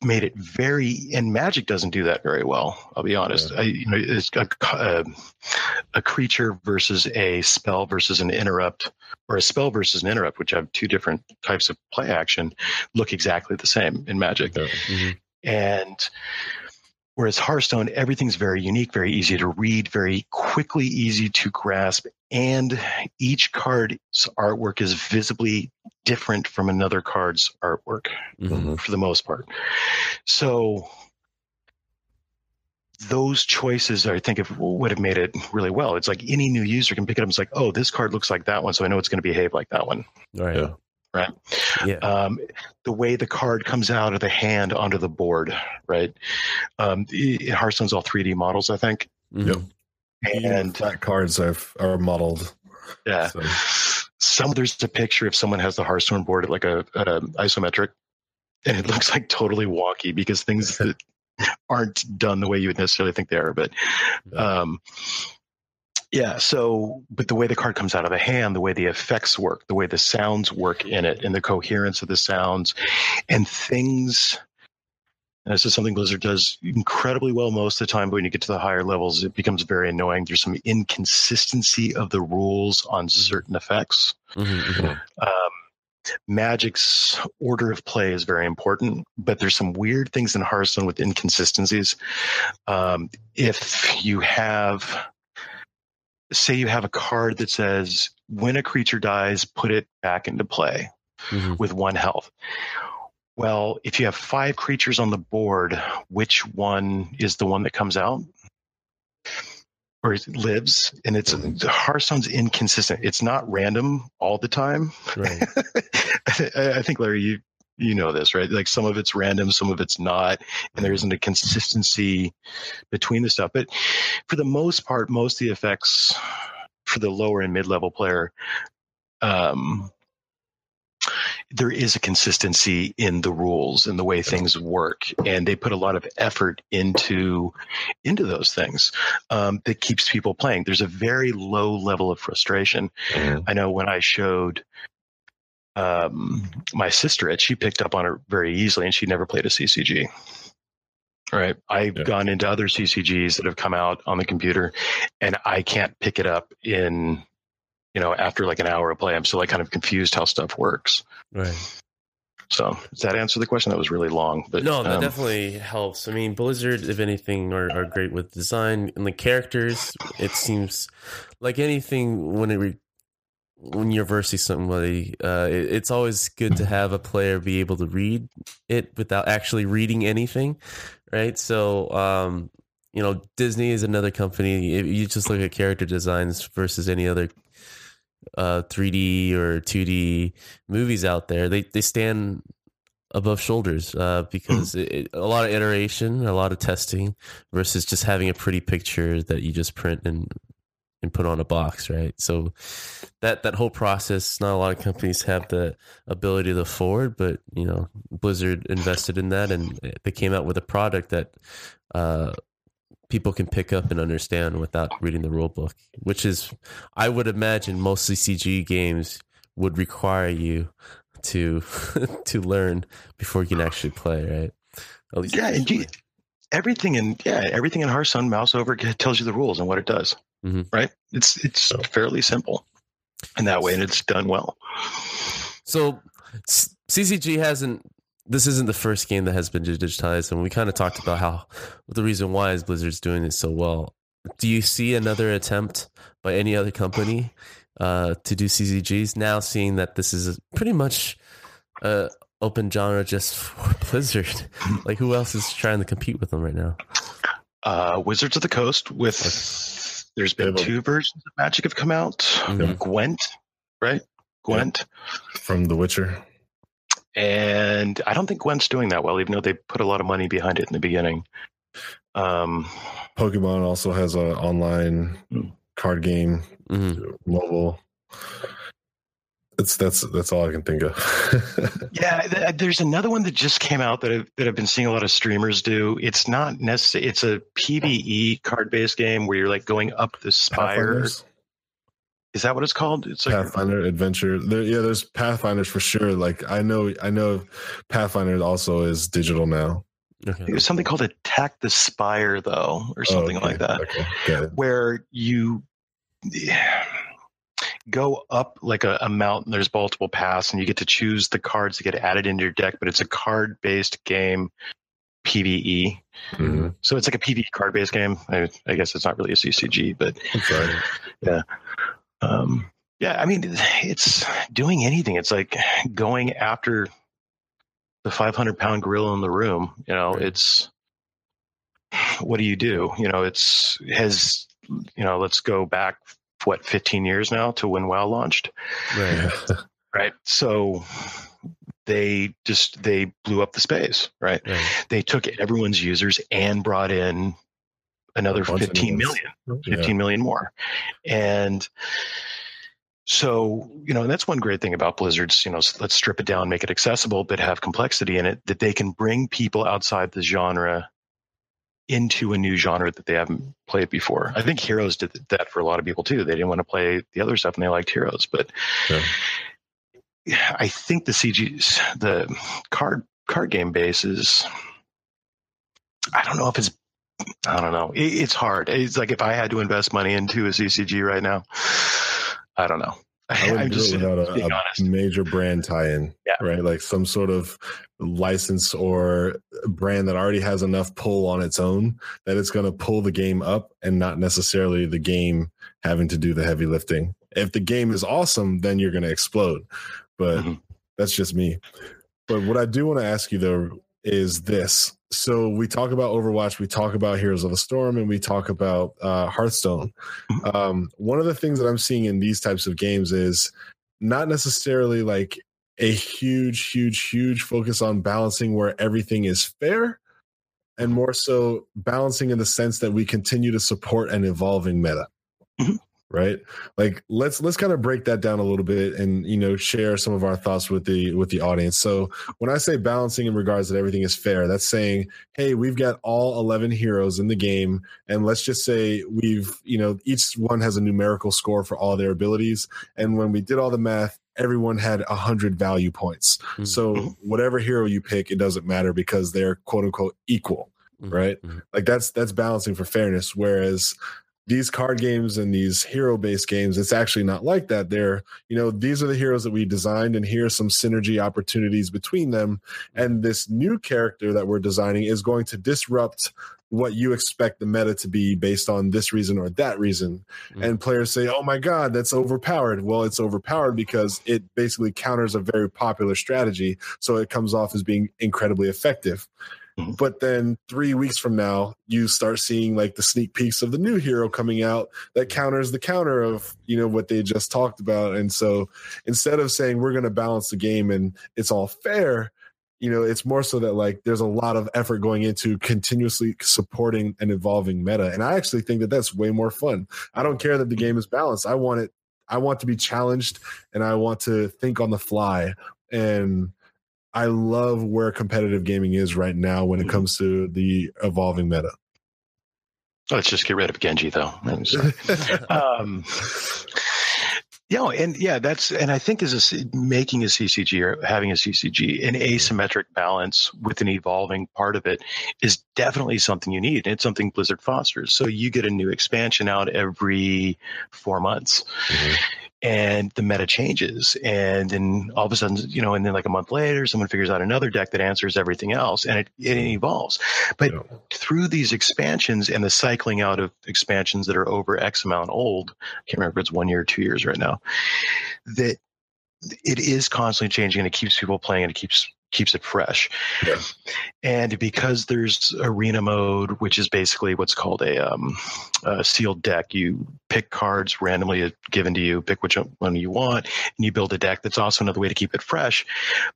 C: made it very and magic doesn't do that very well i'll be honest yeah. I, you know it's a, a, a, creature versus a spell versus an interrupt or a spell versus an interrupt which have two different types of play action look exactly the same in magic yeah. mm-hmm. and Whereas Hearthstone, everything's very unique, very easy to read, very quickly easy to grasp, and each card's artwork is visibly different from another card's artwork mm-hmm. for the most part. So those choices, I think, would have made it really well. It's like any new user can pick it up. It's like, oh, this card looks like that one, so I know it's going to behave like that one.
A: Right. Yeah
C: right? Yeah. Um, the way the card comes out of the hand onto the board, right? Um, Hearthstone's all 3D models, I think.
B: Mm-hmm. Yep. And flat cards are, are modeled.
C: Yeah. So. Some there's a picture if someone has the Hearthstone board at like a, a isometric, and it looks like totally wonky because things that aren't done the way you would necessarily think they are. But um, yeah. So, but the way the card comes out of the hand, the way the effects work, the way the sounds work in it, and the coherence of the sounds, and things. And this is something Blizzard does incredibly well most of the time. But when you get to the higher levels, it becomes very annoying. There's some inconsistency of the rules on certain effects. Mm-hmm, mm-hmm. Um, Magic's order of play is very important, but there's some weird things in Hearthstone with inconsistencies. Um, if you have say you have a card that says when a creature dies, put it back into play mm-hmm. with one health. Well, if you have five creatures on the board, which one is the one that comes out? Or lives, and it's the Hearthstone's inconsistent. It's not random all the time. Right. I think Larry, you you know this, right? Like some of it's random, some of it's not, and there isn't a consistency between the stuff. But for the most part, most of the effects for the lower and mid level player, um, there is a consistency in the rules and the way things work, and they put a lot of effort into into those things um, that keeps people playing. There's a very low level of frustration. Mm-hmm. I know when I showed um, my sister it, she picked up on it very easily, and she never played a CCG. Right. I've yeah. gone into other CCGs that have come out on the computer, and I can't pick it up in, you know, after like an hour of play. I'm still like kind of confused how stuff works.
A: Right.
C: So does that answer the question? That was really long, but
A: no, that um, definitely helps. I mean, Blizzard, if anything, are, are great with design and the characters. It seems like anything when it re- when you're versing somebody, uh, it, it's always good to have a player be able to read it without actually reading anything, right? So, um, you know, Disney is another company. If you just look at character designs versus any other uh, 3D or 2D movies out there, they they stand above shoulders uh, because it, it, a lot of iteration, a lot of testing versus just having a pretty picture that you just print and and put on a box, right? So that that whole process, not a lot of companies have the ability to afford, but you know, Blizzard invested in that, and they came out with a product that uh, people can pick up and understand without reading the rule book. Which is, I would imagine, most CCG games would require you to to learn before you can actually play, right?
C: At least yeah, and everything in yeah everything in Hearthstone mouse over tells you the rules and what it does mm-hmm. right? It's it's so. fairly simple in that way, and it's done well.
A: So CCG hasn't. This isn't the first game that has been digitized, and we kind of talked about how the reason why is Blizzard's doing it so well. Do you see another attempt by any other company uh, to do CCGs now? Seeing that this is pretty much uh, open genre just for Blizzard. like, who else is trying to compete with them right now?
C: Uh, Wizards of the Coast with there's been two versions of Magic have come out.
A: Mhm.
C: Gwent, right? Gwent.
B: from The Witcher.
C: And I don't think Gwent's doing that well, even though they put a lot of money behind it in the beginning. Um,
B: Pokemon also has an online
C: Hmm.
B: card game,
A: Mhm.
B: mobile. It's that's that's all I can think of.
C: yeah, th- there's another one that just came out that I've, that I've been seeing a lot of streamers do. It's not necessarily, it's a PVE card based game where you're like going up the spire.
B: Pathfinders?
C: Is that what it's called? It's like,
B: Pathfinder Adventure. There, yeah, there's Pathfinders for sure. Like I know, I know, Pathfinder also is digital now.
A: Okay.
C: it was something called Attack the Spire, though, or something
B: Oh, okay,
C: like that.
B: Okay, got it.
C: where you go up like a, a mountain there's multiple paths and you get to choose the cards that get added into your deck but it's a card based game pve
B: Mhm.
C: so it's like a pve card based game I, I guess it's not really a ccg but
B: I'm sorry.
C: Um, yeah i mean it's doing anything it's like going after the 500 pound gorilla in the room you know
A: Right.
C: it's what do you do you know it's has you know let's go back what 15 years now to when wow launched
A: Right.
C: right so they just they blew up the space right
A: Right.
C: they took everyone's users and brought in another
B: A bunch of
C: 15
B: new ones.
C: million
B: Yeah.
C: 15 million more. And so, you know, and that's one great thing about Blizzard's, you know, let's strip it down, make it accessible, but have complexity in it that they can bring people outside the genre into a new genre that they haven't played before. I think Heroes did that for a lot of people too. They didn't want to play the other stuff and they liked Heroes, but
B: Yeah.
C: I think the CGs, the card card game base is I don't know if it's I don't know. It, it's hard. It's like if I had to invest money into a CCG right now, I don't know.
B: I
C: I'm
B: wouldn't do
C: just
B: it without a, a major brand tie-in,
C: Yeah.
B: right? Like some sort of license or brand that already has enough pull on its own that it's going to pull the game up, and not necessarily the game having to do the heavy lifting. If the game is awesome, then you're going to explode. But
C: Mhm.
B: that's just me. But what I do want to ask you though is this. So we talk about Overwatch, we talk about Heroes of the Storm, and we talk about uh, Hearthstone. Um, one of the things that I'm seeing in these types of games is not necessarily like a huge, huge, huge focus on balancing where everything is fair, and more so balancing in the sense that we continue to support an evolving meta. Right? Like let's let's kind of break that down a little bit and you know share some of our thoughts with the with the audience. So when I say balancing in regards that everything is fair, that's saying, hey, we've got all 11 heroes in the game and let's just say we've, you know, each one has a numerical score for all their abilities and when we did all the math, everyone had 100 value points.
A: Mhm.
B: So whatever hero you pick, it doesn't matter because they're quote unquote equal
A: Mhm.
B: right?
A: Mhm.
B: Like that's that's balancing for fairness. Whereas these card games and these hero based games, it's actually not like that. They're, you know, these are the heroes that we designed, and here's some synergy opportunities between them. And this new character that we're designing is going to disrupt what you expect the meta to be based on this reason or that reason.
A: Mhm.
B: And players say, oh my God, that's overpowered. Well, it's overpowered because it basically counters a very popular strategy. So it comes off as being incredibly effective
C: Mhm.
B: but then three weeks from now you start seeing like the sneak peeks of the new hero coming out that counters the counter of you know what they just talked about. And so instead of saying we're going to balance the game and it's all fair you know it's more so that like there's a lot of effort going into continuously supporting and evolving meta. And i actually think that that's way more fun. I don't care that the game is balanced. I want it i want to be challenged and i want to think on the fly. And I love where competitive gaming is right now when it
C: Mhm.
B: comes to the evolving meta.
C: Let's just get rid of Genji, though. I'm sorry. um, yeah, and yeah, that's and I think is a C- making a CCG or having a CCG, an asymmetric balance with an evolving part of it is definitely something you need. And it's something Blizzard fosters. So you get a new expansion out every four months.
B: Mhm.
C: And the meta changes, and then all of a sudden, you know, and then like a month later, someone figures out another deck that answers everything else, and it, it mm-hmm. evolves. But
B: Yeah.
C: through these expansions and the cycling out of expansions that are over X amount old, I can't remember if it's one year or two years right now, that it is constantly changing and it keeps people playing and it keeps keeps it fresh.
B: Yeah.
C: And because there's arena mode, which is basically what's called a, um, a sealed deck, you pick cards randomly given to you, pick which one you want, and you build a deck. That's also another way to keep it fresh.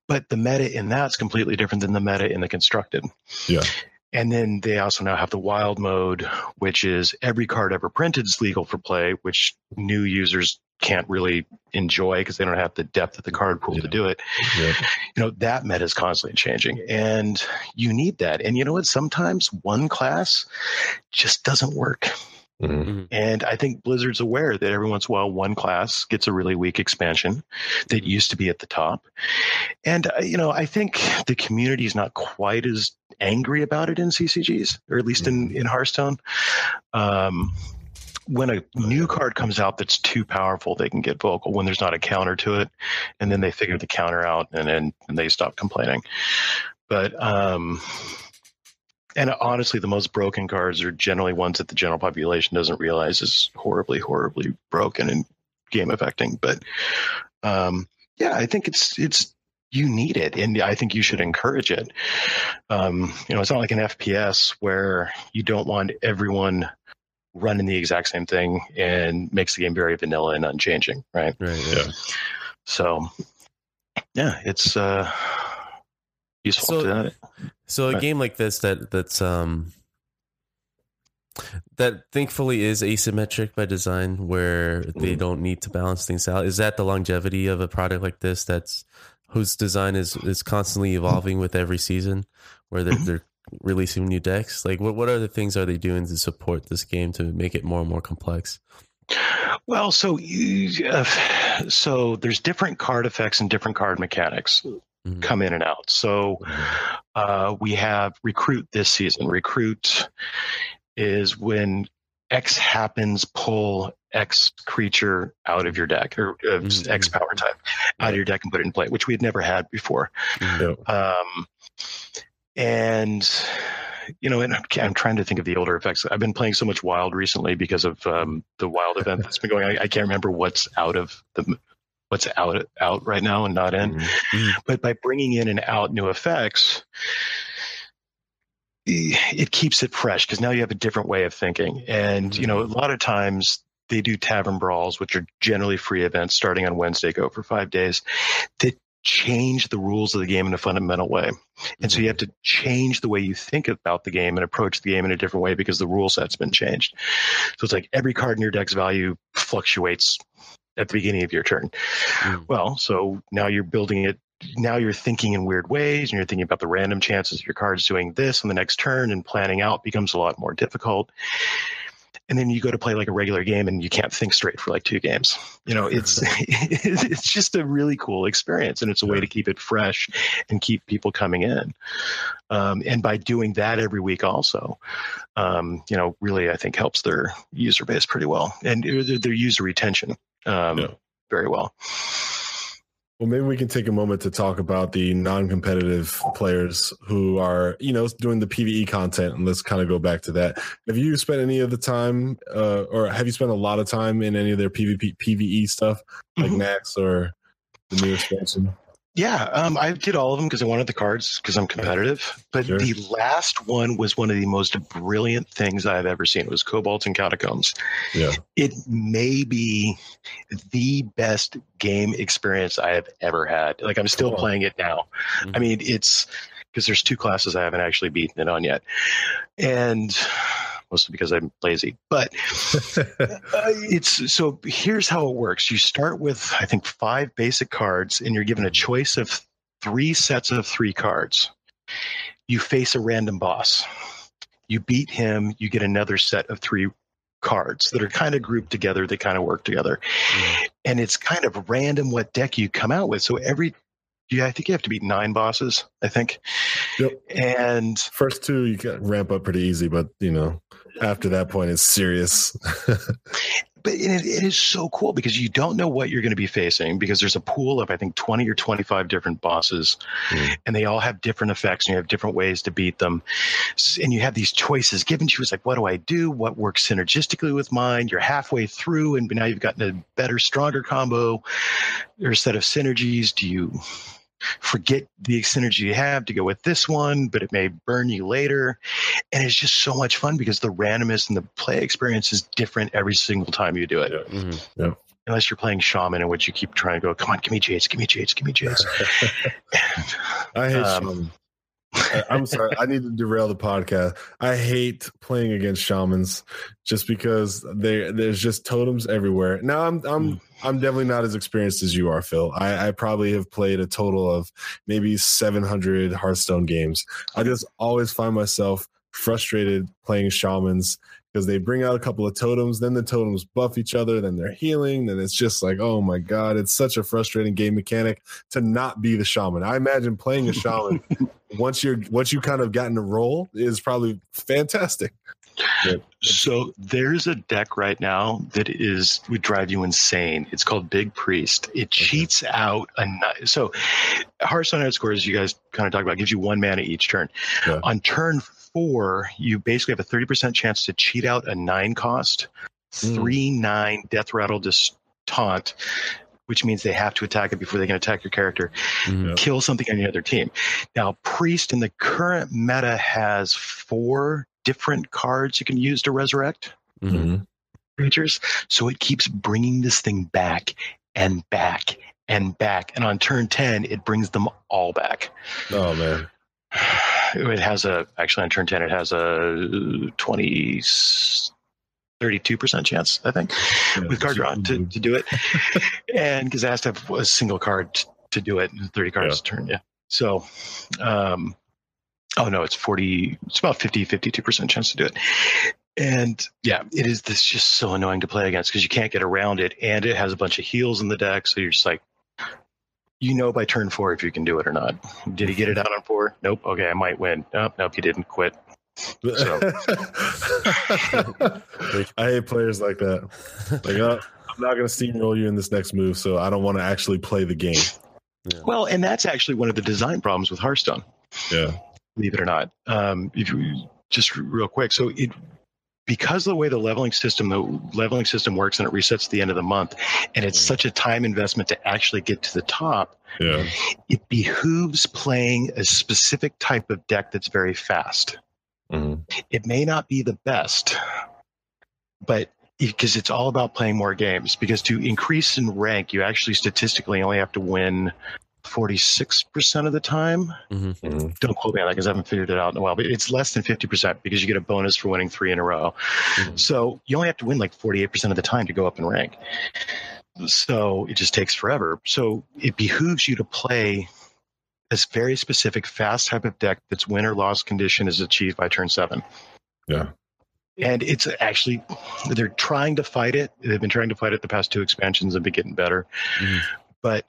C: But the meta in that's completely different than the meta in the constructed.
B: Yeah.
C: And then they also now have the wild mode, which is every card ever printed is legal for play, which new users can't really enjoy because they don't have the depth of the card pool
B: Yeah.
C: to do it.
B: Yeah.
C: You know, that meta is constantly changing and you need that. And you know what? Sometimes one class just doesn't work.
B: Mhm.
C: And I think Blizzard's aware that every once in a while one class gets a really weak expansion that used to be at the top. And, uh, you know, I think the community is not quite as angry about it in CCGs, or at least in, in Hearthstone. Um, when a new card comes out that's too powerful, they can get vocal when there's not a counter to it. And then they figure the counter out and then and they stop complaining. But, um, and honestly, the most broken cards are generally ones that the general population doesn't realize is horribly, horribly broken and game affecting. But um, yeah, I think it's it's you need it, and I think you should encourage it. Um, you know, it's not like an FPS where you don't want everyone running the exact same thing and makes the game very vanilla and unchanging, right?
A: Right.
B: Yeah.
C: So yeah, it's uh, useful
A: So-
C: to that.
A: So a
C: Right.
A: game like this that that's um that thankfully is asymmetric by design where they
B: Mhm.
A: don't need to balance things out. Is that the longevity of a product like this that's whose design is is constantly evolving with every season where they're they're releasing new decks? Like what what other things are they doing to support this game to make it more and more complex?
C: Well, so you, uh, so there's different card effects and different card mechanics
A: Mhm.
C: come in and out. So uh, we have recruit this season. Recruit is when X happens, pull X creature out of your deck or uh,
A: Mhm.
C: X power type out of your deck and put it in play, which we had never had before.
B: Yeah.
C: Um, and you know, and I'm, I'm trying to think of the older effects. I've been playing so much Wild recently because of um, the Wild event that's been going. on. I, can't remember what's out of the what's out out right now and not in.
B: Mhm.
C: But by bringing in and out new effects, it keeps it fresh because now you have a different way of thinking. And you know, a lot of times they do tavern brawls, which are generally free events starting on Wednesday, go for five days. That change the rules of the game in a fundamental way. And so you have to change the way you think about the game and approach the game in a different way because the rule set's been changed. So it's like every card in your deck's value fluctuates at the beginning of your turn.
A: Mm.
C: Well, so now you're building it. Now you're thinking in weird ways and you're thinking about the random chances of your cards doing this on the next turn and planning out becomes a lot more difficult. And then you go to play like a regular game and you can't think straight for like two games. You know, it's it's just a really cool experience and it's a way to keep it fresh and keep people coming in. Um, and by doing that every week, also, um, you know, really I think helps their user base pretty well and their, their user retention um,
B: Yeah.
C: very well.
B: Well, maybe we can take a moment to talk about the non-competitive players who are, you know, doing the PVE content, and let's kind of go back to that. Have you spent any of the time, uh, or have you spent a lot of time in any of their PvP PVE stuff, like
C: Mhm.
B: Naxx or the new expansion?
C: Yeah, um, I did all of them because I wanted the cards because I'm competitive. But
B: Sure.
C: the last one was one of the most brilliant things I've ever seen. It was Kobolds and Catacombs.
B: Yeah.
C: It may be the best game experience I have ever had. Like I'm still playing it now.
A: Mhm.
C: I mean, it's because there's two classes I haven't actually beaten it on yet, and mostly because I'm lazy. But uh, it's so here's how it works. You start with i think five basic cards and you're given a choice of three sets of three cards. You face a random boss. You beat him you get another set of three cards that are kind of grouped together they kind of work together.
A: Mhm.
C: and it's kind of random what deck you come out with. So every yeah i think you have to beat nine bosses i think.
B: Yep.
C: and
B: First two you can ramp up pretty easy, but you know, after that point, it's serious.
C: but it, it is so cool because you don't know what you're going to be facing because there's a pool of I think 20 or 25 different bosses
B: Mm.
C: and they all have different effects and you have different ways to beat them. And you have these choices given to you. It's like what do I do? What works synergistically with mine? You're halfway through and now you've gotten a better stronger combo or set of synergies. Do you forget the synergy you have to go with this one, but it may burn you later. And it's just so much fun because the randomness and the play experience is different every single time you do it.
B: Yeah.
A: Mhm.
C: Unless you're playing shaman, in which you keep trying to go, come on, give me Jace, give me Jace, give me Jace.
B: I hate
C: Um,
B: shaman. I'm sorry. I need to derail the podcast. I hate playing against shamans just because they there's just totems everywhere. Now I'm I'm hmm. I'm definitely not as experienced as you are, Phil. I, I probably have played a total of maybe 700 Hearthstone games. I just always find myself frustrated playing shamans because they bring out a couple of totems, then the totems buff each other, then they're healing, then it's just like, oh my god, it's such a frustrating game mechanic to not be the shaman. I imagine playing a shaman once you're once you kind of gotten a role is probably fantastic.
C: So there's a deck right now that is would drive you insane. It's called Big Priest. It cheats out a so Hearthstone outscore, as you guys kind of talk about, gives you one mana each turn.
B: Yeah.
C: On turn four, you basically have a thirty percent chance to cheat out a nine cost,
B: Mm.
C: three nine Deathrattle dis- taunt. Which means they have to attack it before they can attack your character.
A: Mhm.
C: Kill something on the other team. Now, Priest in the current meta has four different cards you can use to resurrect
A: Mhm.
C: creatures. So it keeps bringing this thing back and back and back. And on turn 10, it brings them all back.
B: Oh man.
C: It has a, actually on turn 10, it has a 20, 32% chance, I think, with card draw to, to do it. and because it has to have a single card t- to do it, 30 cards a turn. Yeah. So, um, oh no, it's 40, it's about 50, 52% chance to do it. And yeah, it is this just so annoying to play against because you can't get around it. And it has a bunch of heals in the deck. So you're just like, you know by turn four if you can do it or not. Did he get it out on four? Nope. Okay, I might win. Nope, nope, he didn't quit. So-
B: I hate players like that. Like, uh, I'm not going to steamroll you in this next move, so I don't want to actually play the game.
C: Well, and that's actually one of the design problems with Hearthstone.
B: Yeah.
C: believe it or not. Um, if you just real quick, so it because of the way the leveling system the leveling system works and it resets at the end of the month, and it's such a time investment to actually get to the top.
B: Yeah.
C: It behooves playing a specific type of deck that's very fast.
B: Mhm.
C: It may not be the best, but because it's all about playing more games. Because to increase in rank, you actually statistically only have to win. 46% of the time
B: Mhm.
C: don't quote me on that because I haven't figured it out in a while, but it's less than 50% because you get a bonus for winning three in a row.
A: Mhm.
C: So you only have to win like 48% of the time to go up in rank. So it just takes forever. So it behooves you to play this very specific fast type of deck that's win or loss condition is achieved by turn seven.
B: Yeah.
C: And it's actually, they're trying to fight it. They've been trying to fight it the past two expansions and been getting better.
A: Mhm.
C: But,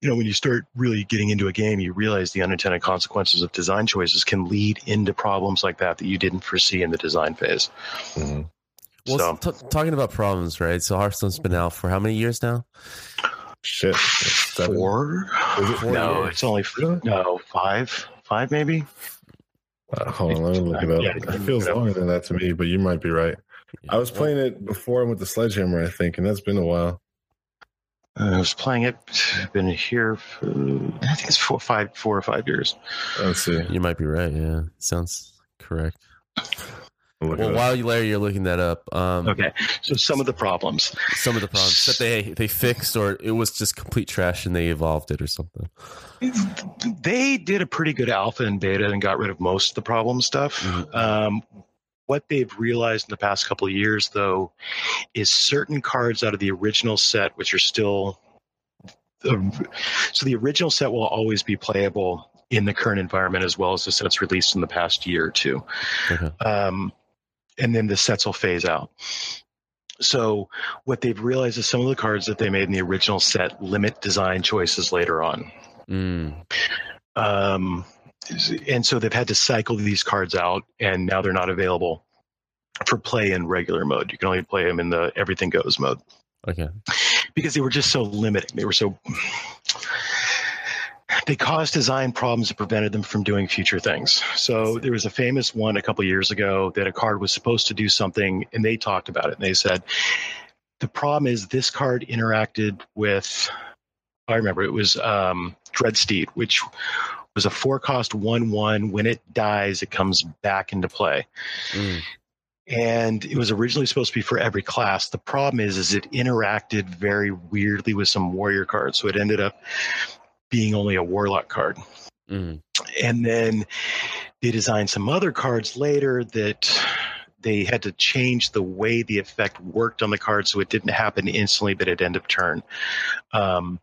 C: you know, when you start really getting into a game, you realize the unintended consequences of design choices can lead into problems like that that you didn't foresee in the design phase.
B: Mhm.
A: Well,
C: so,
A: t- talking about problems, right? So Hearthstone's been out for how many years now?
B: Shit. Seven?
C: four?
B: It four
C: No,
B: years?
C: it's only,
B: Really?
C: no, five, five maybe?
B: Uh, hold on, let me look it up.
C: Yeah,
B: it feels
C: look it up.
B: longer than that to me, but you might be right. I was playing it before I went to Sledgehammer, I think, and that's been a while.
C: I was playing it, been here for, I think it's four, five, four or five years.
B: Let's see.
A: You might be right. Yeah, sounds correct. Well, while you Larry, you're looking that up. Um,
C: Okay. So some of the problems.
A: Some of the problems that they they fixed, or it was just complete trash, and they evolved it, or something.
C: they did a pretty good alpha and beta and got rid of most of the problem stuff.
A: Mhm.
C: Um, what they've realized in the past couple of years, though, is certain cards out of the original set, which are still. so the original set will always be playable in the current environment as well as the sets released in the past year or two.
A: Okay.
C: Um, and then the sets will phase out. So what they've realized is some of the cards that they made in the original set limit design choices later on.
A: Mm.
C: Um, and so they've had to cycle these cards out, and now they're not available for play in regular mode. You can only play them in the everything goes mode
A: Okay.
C: because they were just so limiting. They were so they caused design problems that prevented them from doing future things. So there was a famous one a couple years ago that a card was supposed to do something, and they talked about it. And they said the problem is this card interacted with I remember it was um, Dreadsteed, which was a four cost one one. When it dies, it comes back into play.
A: Mm.
C: And it was originally supposed to be for every class. The problem is, is it interacted very weirdly with some warrior cards, so it ended up being only a warlock card.
A: Mm.
C: And then they designed some other cards later that they had to change the way the effect worked on the card so it didn't happen instantly, but at end of turn. Um,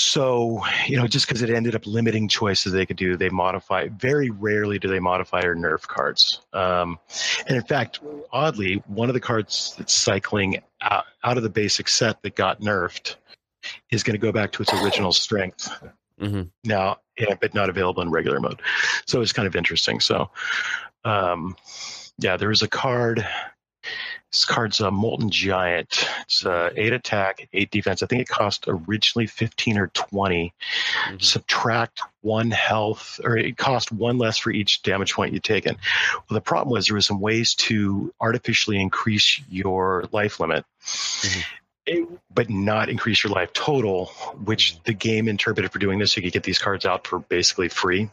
C: so, you know, just because it ended up limiting choices they could do, they modify. Very rarely do they modify or nerf cards. Um, and in fact, oddly, one of the cards that's cycling out, out of the basic set that got nerfed is going to go back to its original strength
A: hmm
C: now, yeah, but not available in regular mode. So it's kind of interesting. So, um, yeah, there was a card. This card's a Molten Giant. It's uh, eight attack, eight defense. I think it cost originally fifteen or 20
A: Mhm.
C: Subtract one health, or it cost one less for each damage point you've taken. Well, the problem was there were some ways to artificially increase your life limit.
A: Mhm.
C: It- but not increase your life total, which the game interpreted for doing this. You could get these cards out for basically free.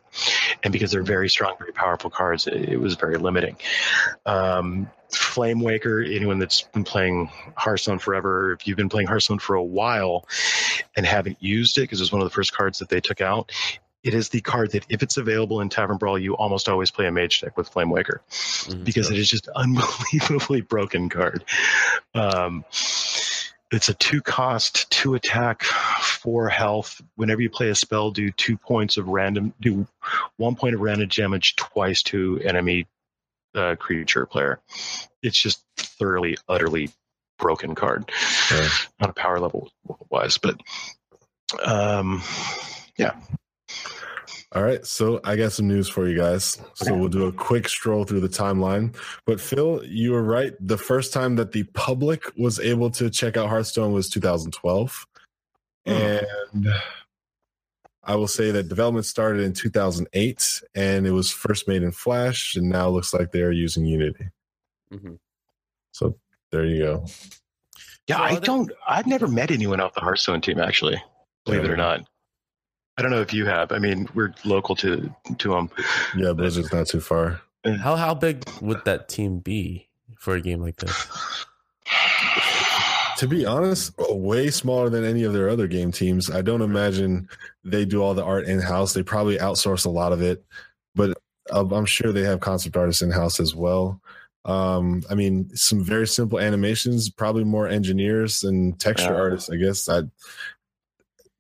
C: And because they're very strong, very powerful cards, it, it was very limiting. Um, Flamewaker, anyone that's been playing Hearthstone forever, if you've been playing Hearthstone for a while and haven't used it, because it was one of the first cards that they took out, it is the card that if it's available in Tavern Brawl, you almost always play a mage deck with Flamewaker
A: Mhm.
C: because it is just unbelievably broken card. Um, it's a two cost, two attack, four health. Whenever you play a spell, do two points of random, do one point of random damage twice to enemy uh, creature player. It's just thoroughly, utterly broken card.
B: Yeah.
C: Not a power level wise, but um,
B: All right, so I got some news for you guys. So we'll do a quick stroll through the timeline. But Phil, you were right. The first time that the public was able to check out Hearthstone was 2012. And I will say that development started in 2008 and it was first made in Flash and now looks like they are using Unity.
A: Mhm.
B: So there you go.
C: yeah,
A: So
C: I
A: are
C: don't. I've never met anyone off the Hearthstone team actually. Believe it or not. I don't know if you have. I mean, we're local to to them.
B: Yeah, Blizzard's not too far.
A: How how big would that team be for a game like this?
B: To be honest, way smaller than any of their other game teams. I don't imagine they do all the art in house. They probably outsource a lot of it, but I'm I'm sure they have concept artists in house as well. Um, I mean, some very simple animations, probably more engineers and texture
C: Yeah.
B: artists, I guess. I m-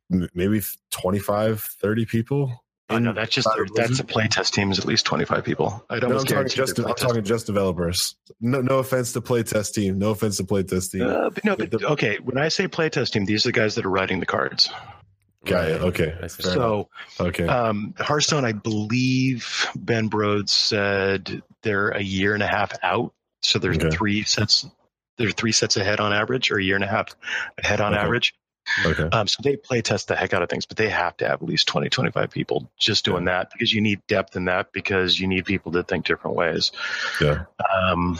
B: maybe 25, 30 people.
C: Oh, no, that's just
B: inside
C: that's a
B: Blizzard?
C: playtest team is at least twenty five people. I don't.
B: No, I'm talking just I'm talking just developers. No, no offense to playtest team. No offense to playtest team.
C: Uh, but no, but
B: The-
C: okay. When I say playtest team, these are the guys that are writing the cards.
B: Got it. Okay.
A: I see.
C: So
B: Okay.
C: um, Hearthstone, I believe Ben Brode said they're a year and a half out. So there's
B: Okay.
C: three sets. There's three sets ahead on average, or a year and a half ahead on
B: Okay.
C: average.
B: Okay.
C: Um, so they play test the heck out of things, but they have to have at least 20, 25 people just doing that because you need depth in that because you need people to think different ways.
B: Yeah.
C: Um,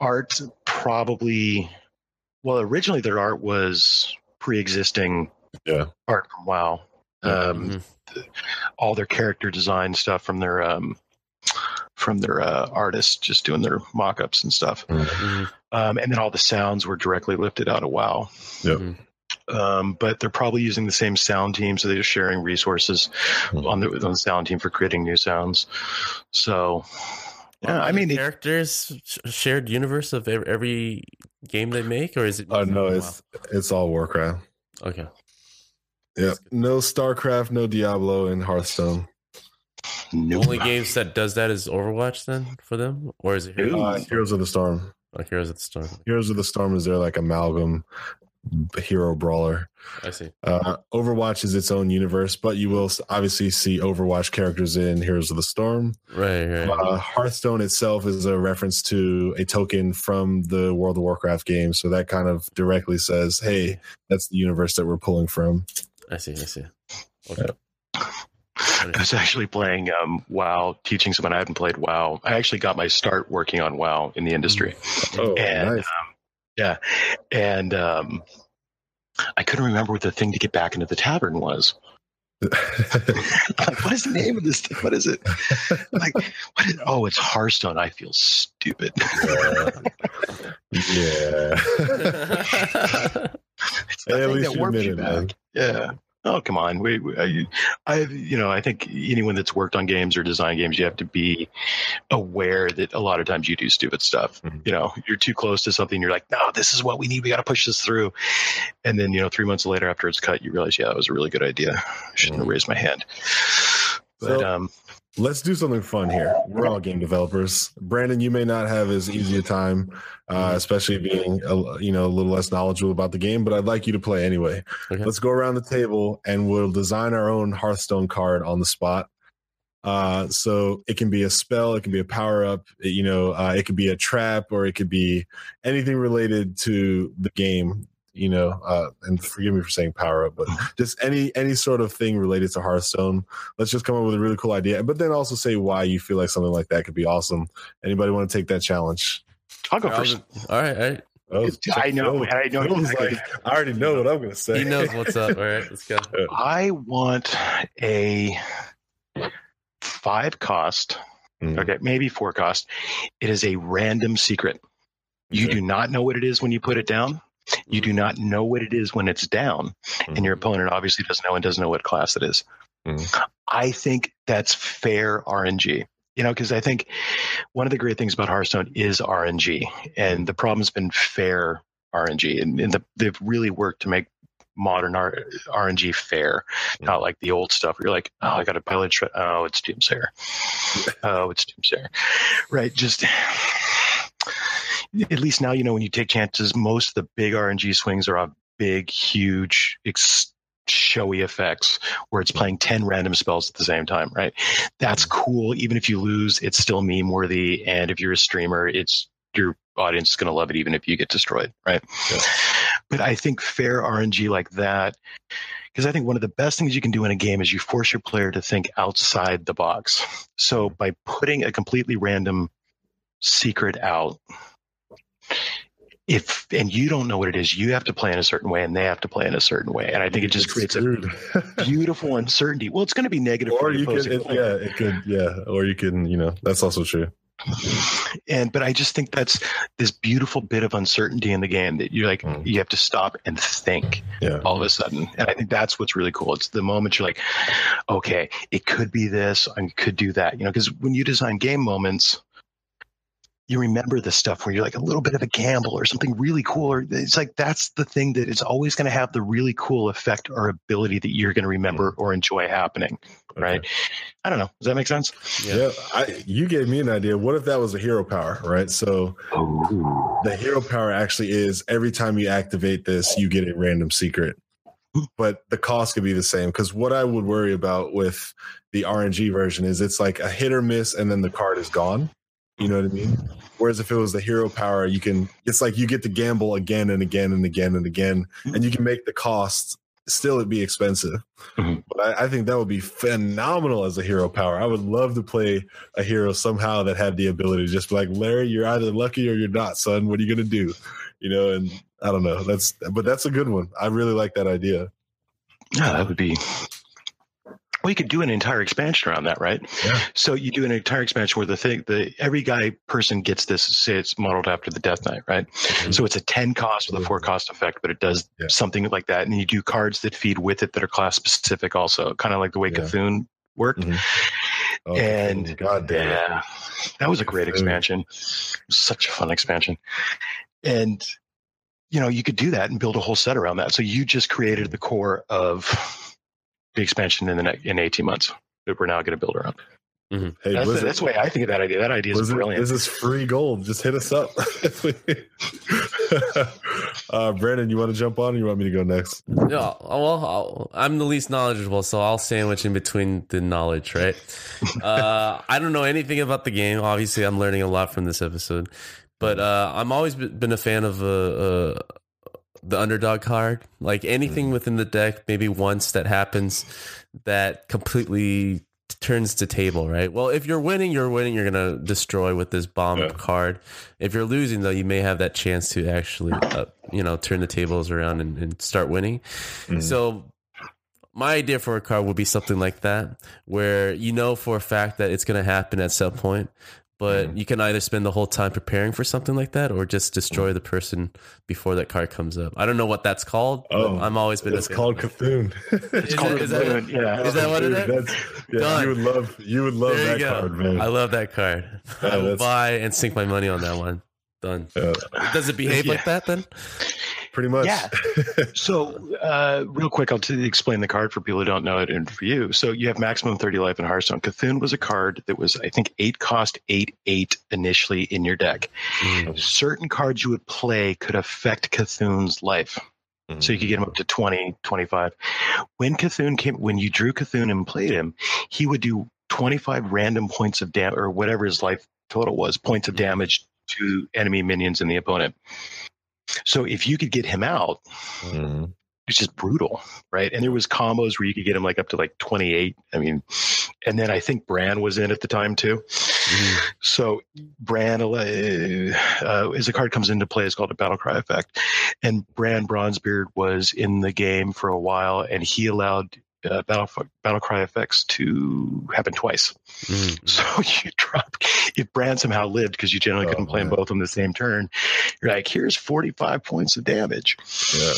C: art probably, well, originally their art was pre-existing
B: Yeah.
C: art from WoW. Um,
A: Mhm.
C: all their character design stuff from their um, from their uh, artists, just doing their mock-ups and stuff.
A: Mhm.
C: Um, and then all the sounds were directly lifted out of WoW.
B: Yep.
A: Mhm.
C: Um, but they're probably using the same sound team, so they're just sharing resources
B: Hmm.
C: on the, on the sound team for creating new sounds. So, yeah,
A: Are
C: I mean,
A: characters sh- shared universe of every game they make, or is it?
B: Oh no, it's it's all Warcraft.
A: okay.
B: Yeah. No StarCraft, no Diablo, and Hearthstone.
A: The only games that does that is Overwatch then for them, or is it Heroes,
B: Uh, Heroes of the Storm.
A: oh, Heroes of the Storm?
B: Heroes of the Storm is their like amalgam hero brawler.
A: I see.
B: Uh, Overwatch is its own universe, but you will obviously see Overwatch characters in Heroes of the Storm.
A: Right, right.
B: Uh, Hearthstone itself is a reference to a token from the World of Warcraft game, so that kind of directly says, "Hey, that's the universe that we're pulling from."
A: I see. I see. Okay.
C: I was actually playing um, WoW, teaching someone I hadn't played WoW. I actually got my start working on WoW in the industry.
B: Oh,
C: and
B: nice.
C: um, yeah, and um, I couldn't remember what the thing to get back into the tavern was. like, what is the name of this thing? What is it? Like, what is, oh, it's Hearthstone. I feel stupid.
B: yeah.
C: it's the
B: Hey, at least
C: that
B: you
C: warps
B: admit
C: you
B: it,
C: back.
B: man.
C: Yeah. Oh, come on. We, we, I, I, you know, I think anyone that's worked on games or design games, you have to be aware that a lot of times you do stupid stuff.
B: Mhm.
C: You know, you're too close to something. You're like, no, this is what we need. We got to push this through. And then, you know, three months later after it's cut, you realize, yeah, that was a really good idea. I shouldn't have raised my hand. But,
B: So-
C: um,
B: Let's do something fun here. We're all game developers. Brandon, you may not have as easy a time, uh, especially being a, you know a little less knowledgeable about the game. But I'd like you to play anyway.
A: Okay.
B: Let's go around the table and we'll design our own Hearthstone card on the spot. Uh, so it can be a spell, it can be a power up, you know, uh, it could be a trap, or it could be anything related to the game. You know, uh, and forgive me for saying power up, but just any any sort of thing related to Hearthstone. Let's just come up with a really cool idea, but then also say why you feel like something like that could be awesome. Anybody want to take that challenge?
C: I'll go
A: All
C: first.
A: right, all right.
B: Oh,
C: I know, I know
B: Phil was like, I already know what I'm going to say.
A: He knows what's up. All right, let's go.
C: I want a five cost,
B: Mm.
C: okay, maybe four cost. It is a random secret. You
B: Okay.
C: do not know what it is when you put it down. You do not know what it is when it's down. And your opponent obviously doesn't know and doesn't know what class it is.
B: Mhm.
C: I think that's fair RNG. You know, because I think one of the great things about Hearthstone is RNG, and the problem's been fair RNG, and, and the, they've really worked to make modern R, RNG fair, not like the old stuff where you're like, oh, I got a pilot. Oh, it's Doomsayer. oh, it's Doomsayer. Right? Just at least now you know when you take chances. Most of the big RNG swings are on big, huge, ex- showy effects where it's playing 10 random spells at the same time, right? That's mm-hmm. cool. Even if you lose, it's still meme worthy. And if you're a streamer, it's your audience is going to love it even if you get destroyed, right?
B: Yeah.
C: But I think fair RNG like that, because I think one of the best things you can do in a game is you force your player to think outside the box. So mm-hmm. by putting a completely random secret out, if and you don't know what it is, you have to play in a certain way, and they have to play in a certain way, and I think it just
B: It's
C: creates a beautiful uncertainty. Well, it's going to be negative
B: or you could, it, yeah, it could, yeah, or you can, you know, that's also true.
C: and but I just think that's this beautiful bit of uncertainty in the game that you're like
B: Mm.
C: you have to stop and think
B: Yeah,
C: all of a sudden, and I think that's what's really cool. It's the moment you're like, okay, it could be this, I could do that, you know, because when you design game moments. You remember the stuff where you're like a little bit of a gamble or something really cool, or it's like that's the thing that is always going to have the really cool effect or ability that you're going to remember mm. or enjoy happening, right?
B: Okay.
C: I don't know. Does that make sense?
B: Yeah, I, you gave me an idea. What if that was a hero power, right? So the hero power actually is every time you activate this, you get a random secret. But the cost could be the same. Because what I would worry about with the RNG version is it's like a hit or miss, and then the card is gone. You know what I mean? Whereas if it was the hero power, you can. It's like you get to gamble again and again and again and again, and you can make the cost still it'd be expensive.
C: Mhm.
B: But I, I think that would be phenomenal as a hero power. I would love to play a hero somehow that had the ability to just be like, Larry, you're either lucky or you're not, son. What are you gonna do? You know, and I don't know. That's but that's a good one. I really like that idea.
C: Yeah, that would be. Well, you could do an entire expansion around that, right?
B: Yeah.
C: So you do an entire expansion where the thing, the every guy person gets this. Say it's modeled after the Death Knight, right? So it's a ten cost with a four cost effect, but it does
B: Yeah.
C: something like that. And you do cards that feed with it that are class specific, also, kind of like the way
B: Yeah.
C: Cthulhu worked.
B: Mhm. Oh,
C: And-
B: God damn.
C: Yeah, that was a great
B: Cthulhu.
C: expansion. Such a fun expansion, and you know you could do that and build a whole set around that. So you just created the core of the expansion in the next in eighteen months that we're now going to build around.
B: Hey,
C: That's, the, that's the way I think of that idea. That idea is
B: Blizzard,
C: brilliant.
B: This is free gold. Just hit us up. uh, Brandon, you want to jump on or you want me to go next?
A: Yeah, well, I'll, I'm the least knowledgeable, so I'll sandwich in between the knowledge, right? uh, I don't know anything about the game. Obviously, I'm learning a lot from this episode, but uh, I'm always been a fan of uh, uh, the underdog card. Like anything within the deck, maybe once that happens that completely turns the table, right? Well, if you're winning, you're winning. You're gonna destroy with this bomb
B: Yeah.
A: card. If you're losing, though, you may have that chance to actually, uh, you know, turn the tables around and, and start winning.
B: Mhm.
A: So, my idea for a card would be something like that, where you know for a fact that it's gonna happen at some point. But
B: Mm-hmm.
A: you can either spend the whole time preparing for something like that, or just destroy the person before that card comes up. I don't know what that's called.
B: Oh,
A: I'm always been.
B: It's
A: fan.
B: called Cthulhu.
A: Is
C: called
A: it- is that-
C: Cthulhu, yeah.
A: is that what it
B: Dude,
A: is?
B: That's, yeah,
A: Done.
B: you would love you would love
A: There
B: that
A: you go.
B: card, man.
A: I love that card.
B: Yeah,
A: I will buy and sink my money on that one. Done.
B: Yeah,
A: Does it behave
C: Yeah.
A: like that then?
B: Pretty much.
C: Yeah. So, uh, real quick, I'll t- explain the card for people who don't know it and for you. So, you have maximum 30 life in Hearthstone. Cthulhu was a card that was, I think, eight cost, eight, eight initially in your deck.
A: Mm.
C: Certain cards you would play could affect Cthulhu's life. So, you could get him up to 20, 25. When Cthulhu came, when you drew Cthulhu and played him, he would do 25 random points of damage, or whatever his life total was, points of damage to enemy minions and the opponent. So, if you could get him out,
B: Mhm.
C: it's just brutal, right? And there was combos where you could get him like up to like 28. I mean, and then I think Brann was in at the time too. So Brann uh, uh, as a card comes into play, it's called a battle cry effect, and Brann Bronzebeard was in the game for a while, and he allowed. Uh, battle battle cry effects to happen twice.
A: Mm.
C: So you drop if Brand somehow lived because you generally
B: Oh,
C: couldn't play them both on the same turn. You're like, here's 45 points of damage.
B: Yeah.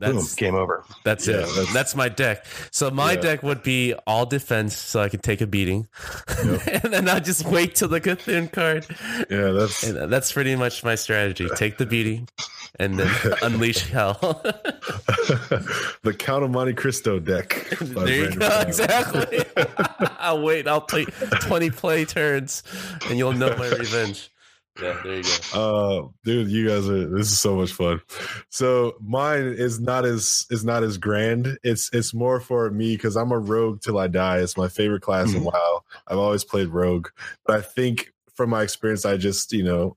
C: Boom,
A: That's
C: game over.
A: that's
B: Yeah,
A: it.
B: that's-
A: That's, my deck. So my
B: Yeah.
A: deck would be all defense, so I can take a beating,
B: Yep.
A: and then I just wait till the Cthulhu card.
B: Yeah, that's
A: And that's pretty much my strategy: take the beating, and then unleash hell.
B: the Count of Monte Cristo deck.
A: there you go.
B: Brown.
A: Exactly. I'll wait. I'll play twenty play turns, and you'll know my revenge. Yeah, there you go.
B: Uh, dude, you guys are. This is so much fun. So mine is not as is not as grand. It's it's more for me because I'm a rogue till I die. It's my favorite class in
C: Mhm.
B: WoW. I've always played rogue, but I think from my experience, I just you know.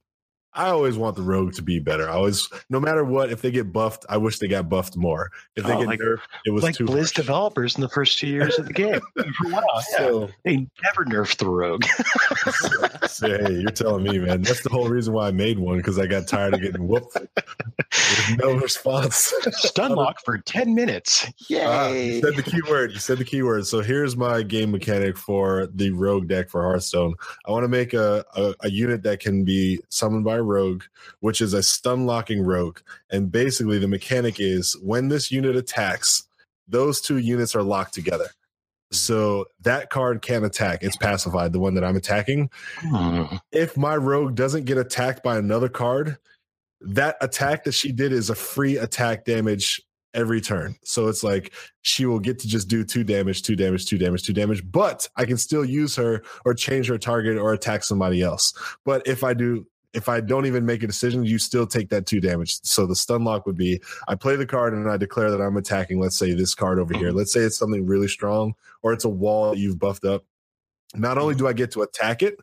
B: I always want the rogue to be better. I always, no matter what, if they get buffed, I wish they got buffed more. If they
C: Oh,
B: get
C: like-
B: nerfed, it was
C: like
B: too
C: Blizz
B: much.
C: developers in the first two years of the game. A while, yeah. They never nerfed the rogue.
B: so, hey, you're telling me, man. That's the whole reason why I made one because I got tired of getting whooped with no response.
C: Stun lock for ten minutes.
B: Ah,
C: Yay!
B: you said the keyword. You said the keyword. So here's my game mechanic for the rogue deck for Hearthstone. I want to make a, a, a unit that can be summoned by a rogue, which is a stun locking rogue. And basically, the mechanic is when this unit attacks, those two units are locked together. So that card can attack. It's pacified, the one that I'm attacking.
C: Hmm.
B: If my rogue doesn't get attacked by another card, that attack that she did is a free attack damage every turn. So it's like she will get to just do two damage, two damage, two damage, two damage, but I can still use her or change her target or attack somebody else. But if I do, if I don't even make a decision, you still take that two damage. So the stun lock would be I play the card and I declare that I'm attacking, let's say this card over here. Let's say it's something really strong or it's a wall that you've buffed up. Not only do I get to attack it,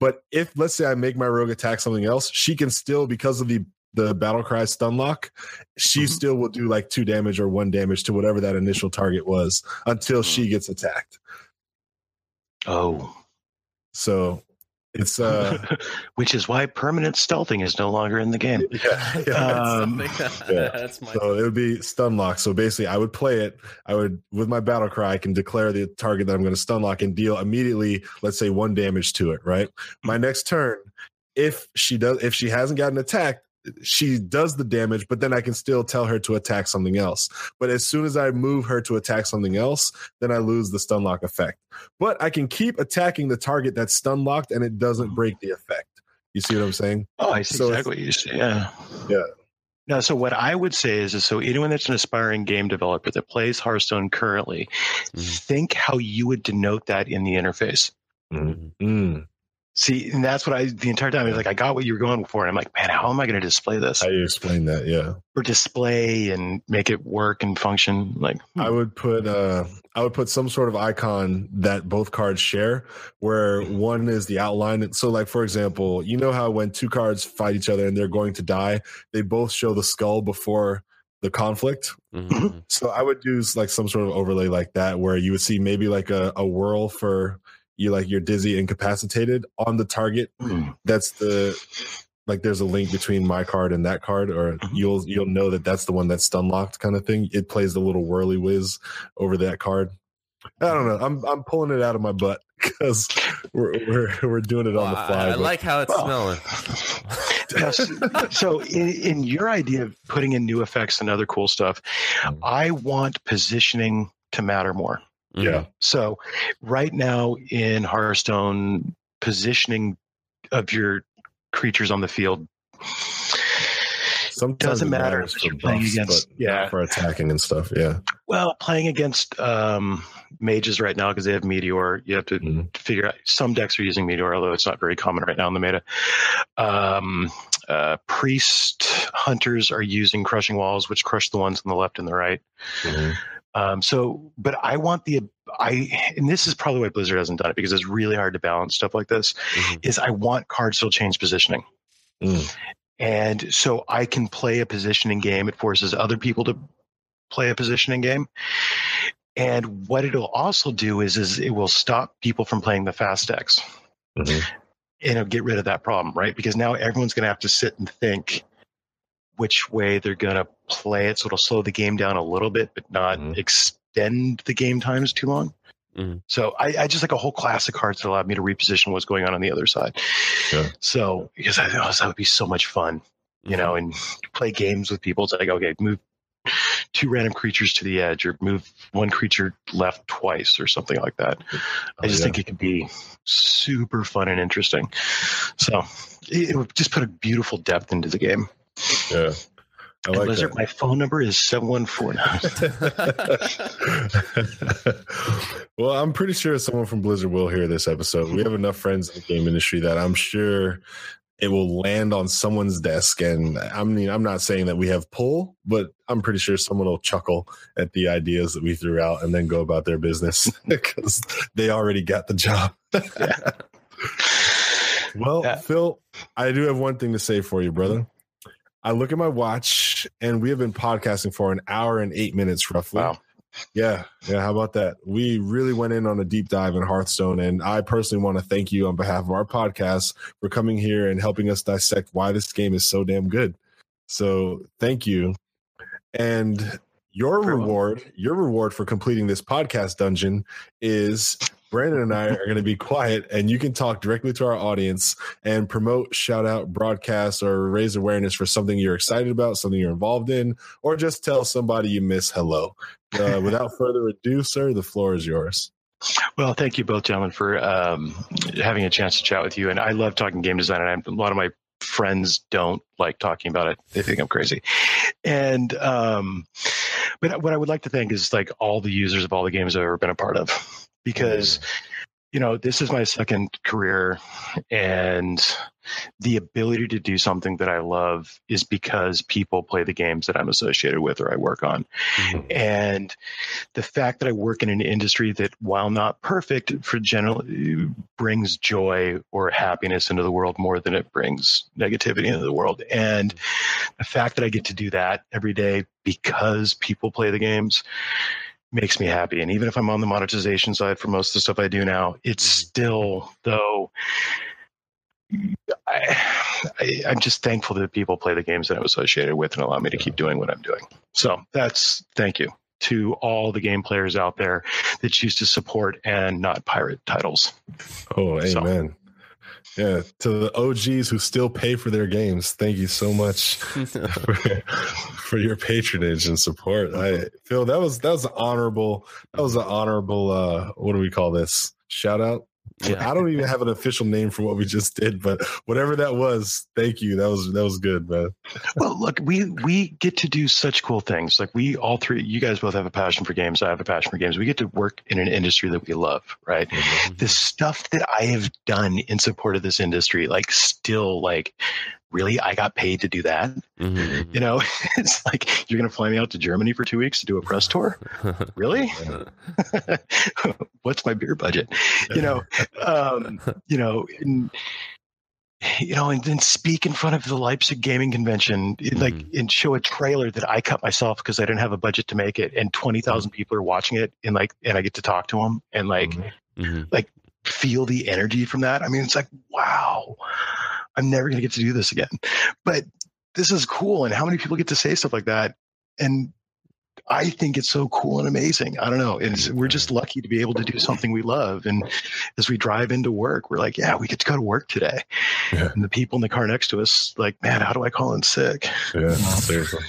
B: but if let's say I make my rogue attack something else, she can still, because of the the battle cry stun lock, she
C: Mhm.
B: still will do like two damage or one damage to whatever that initial target was until she gets attacked.
C: Oh,
B: So it's uh
C: which is why permanent stealthing is no longer in the game.
B: yeah, yeah.
C: Um,
B: yeah.
A: That's my.
B: So it would be stun lock. So basically, I would play it. I would, with my battle cry, I can declare the target that I'm going to stun lock and deal immediately, let's say one damage to it. Right. My next turn, if she does, if she hasn't gotten attacked, she does the damage, but then I can still tell her to attack something else. But as soon as I move her to attack something else, then I lose the stun lock effect. But I can keep attacking the target that's stun locked, and it doesn't break the effect. You see what I'm saying?
C: Oh, I see
B: So
C: exactly what you say. Yeah.
B: Yeah.
C: Now, so what I would say is, is so anyone that's an aspiring game developer that plays Hearthstone currently,
A: Mhm.
C: think how you would denote that in the interface.
B: Mm.
C: See, and that's what I the entire time I was like, I got what you were going for, and I'm like, man, how am I going to display this
B: How you explain that? Yeah.
C: or display and make it work and function? Like, hmm.
B: I would put uh I would put some sort of icon that both cards share where one is the outline. So like for example, you know how when two cards fight each other and they're going to die, they both show the skull before the conflict.
A: Mhm.
B: So I would do like some sort of overlay like that, where you would see maybe like a, a whirl for you, like you're dizzy, incapacitated on the target.
C: Mm.
B: That's the like there's a link between my card and that card, or
C: Mhm.
B: you'll you'll know that that's the one that's stun locked kind of thing. It plays the little whirly whiz over that card. I don't know. I'm I'm pulling it out of my butt because we're we're we're doing it on the fly.
A: I, I
B: but-
A: like how it's
C: Well,
A: smelling.
C: So in, in your idea of putting in new effects and other cool stuff,
B: Mm.
C: I want positioning to matter more.
A: Mhm.
B: yeah.
C: So right now in Hearthstone, positioning of your creatures on the field
B: Sometimes
C: Doesn't
B: it
C: matter if
B: for
C: you're playing
B: buffs,
C: against- yeah.
B: for attacking and stuff. Yeah.
C: well playing against um, mages right now because they have meteor. You have to
B: Mhm.
C: figure out some decks are using meteor, although it's not very common right now in the meta. Um, uh, priest hunters are using crushing walls, which crush the ones on the left and the right.
B: Mhm.
C: Um, so, but I want the I, and this is probably why Blizzard hasn't done it because it's really hard to balance stuff like this.
A: Mhm.
C: Is I want cards still change positioning,
B: Mm.
C: and so I can play a positioning game. It forces other people to play a positioning game, and what it'll also do is is it will stop people from playing the fast decks,
B: Mhm.
C: and it'll get rid of that problem, right? Because now everyone's going to have to sit and think which way they're going to play it. So it'll slow the game down a little bit, but not
B: Mhm.
C: extend the game times too long.
A: Mhm.
C: So I, I just like a whole class of cards that allowed me to reposition what's going on on the other side.
B: Yeah.
C: So because I thought that would be so much fun, you know, and play games with people. It's like, okay, move two random creatures to the edge or move one creature left twice or something like that. I just
B: Oh, yeah.
C: think it could be super fun and interesting. So it, it would just put a beautiful depth into the game.
B: Yeah. I like
C: Blizzard,
B: that.
C: my phone number is 714.
B: well, I'm pretty sure someone from Blizzard will hear this episode. We have enough friends in the game industry that I'm sure it will land on someone's desk. And I mean, I'm not saying that we have pull, but I'm pretty sure someone will chuckle at the ideas that we threw out and then go about their business because they already got the job. well,
C: Yeah.
B: Phil, I do have one thing to say for you, brother. I look at my watch and we have been podcasting for an hour and eight minutes roughly.
C: Wow.
B: Yeah, yeah. How about that? We really went in on a deep dive in Hearthstone, and I personally want to thank you on behalf of our podcast for coming here and helping us dissect why this game is so damn good. So, thank you. And your reward, your reward for completing this podcast dungeon is Brandon and I are going to be quiet, and you can talk directly to our audience and promote, shout out, broadcast, or raise awareness for something you're excited about, something you're involved in, or just tell somebody you miss hello. Uh, without further ado, sir, the floor is yours.
C: Well, thank you both, gentlemen, for um, having a chance to chat with you. And I love talking game design, and I'm, a lot of my friends don't like talking about it; they think I'm crazy. And um, but what I would like to thank is like all the users of all the games I've ever been a part of, because you know this is my second career, and the ability to do something that I love is because people play the games that I'm associated with or I work on.
A: Mhm.
C: And the fact that I work in an industry that, while not perfect, for general brings joy or happiness into the world more than it brings negativity into the world. And the fact that I get to do that every day because people play the games makes me happy. And even if I'm on the monetization side for most of the stuff I do now, it's mm-hmm. still though. I, I'm just thankful that people play the games that I'm associated with and allow me to keep doing what I'm doing. So that's thank you to all the game players out there that choose to support and not pirate titles.
B: Oh,
C: So-
B: amen. Yeah, to the OGs who still pay for their games, thank you so much for, for your patronage and support. I Phil, that was that was an honorable that was an honorable uh what do we call this? Shout out.
A: Yeah.
B: I don't even have an official name for what we just did, but whatever that was, thank you. That was that was good, man.
C: Well, look, we we get to do such cool things. Like we all three, you guys both have a passion for games. I have a passion for games. We get to work in an industry that we love, right? the stuff that I have done in support of this industry, like still like really I got paid to do that.
A: Mhm.
C: You know, it's like you're gonna fly me out to Germany for two weeks to do a press tour? Really? What's my beer budget? You know, um, you know, and you know, and then speak in front of the Leipzig Gaming Convention, mm-hmm. like, and show a trailer that I cut myself because I didn't have a budget to make it, and twenty thousand mm-hmm. people are watching it, and like, and I get to talk to them, and like, mm-hmm. mm-hmm. like feel the energy from that. I mean, it's like, wow, I'm never gonna get to do this again, but this is cool, and how many people get to say stuff like that, and I think it's so cool and amazing. I don't know. It's, we're just lucky to be able to do something we love. And as we drive into work, we're like, yeah, we get to go to work today. Yeah. And the people in the car next to us, like, man, how do I call in sick?
B: Yeah, seriously.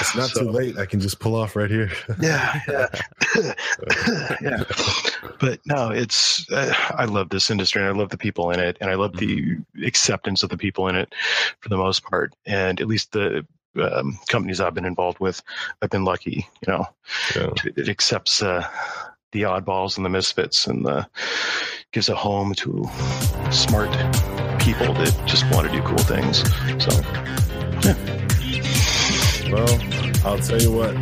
B: It's not so, too late. I can just pull off right here.
C: yeah, yeah, yeah. But no, it's. Uh, I love this industry, and I love the people in it, and I love the acceptance of the people in it, for the most part. And at least the um, companies I've been involved with, I've been lucky. You know, yeah. it, accepts uh, the oddballs and the misfits, and the, gives a home to smart people that just want to do cool things. So, yeah.
B: Well, I'll tell you what.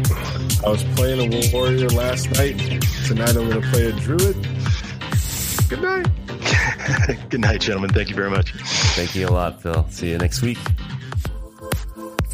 B: I was playing a warrior last night. Tonight I'm going to play a druid. Good night.
C: Good night, gentlemen. Thank you very much.
A: Thank you a lot, Phil. See you next week.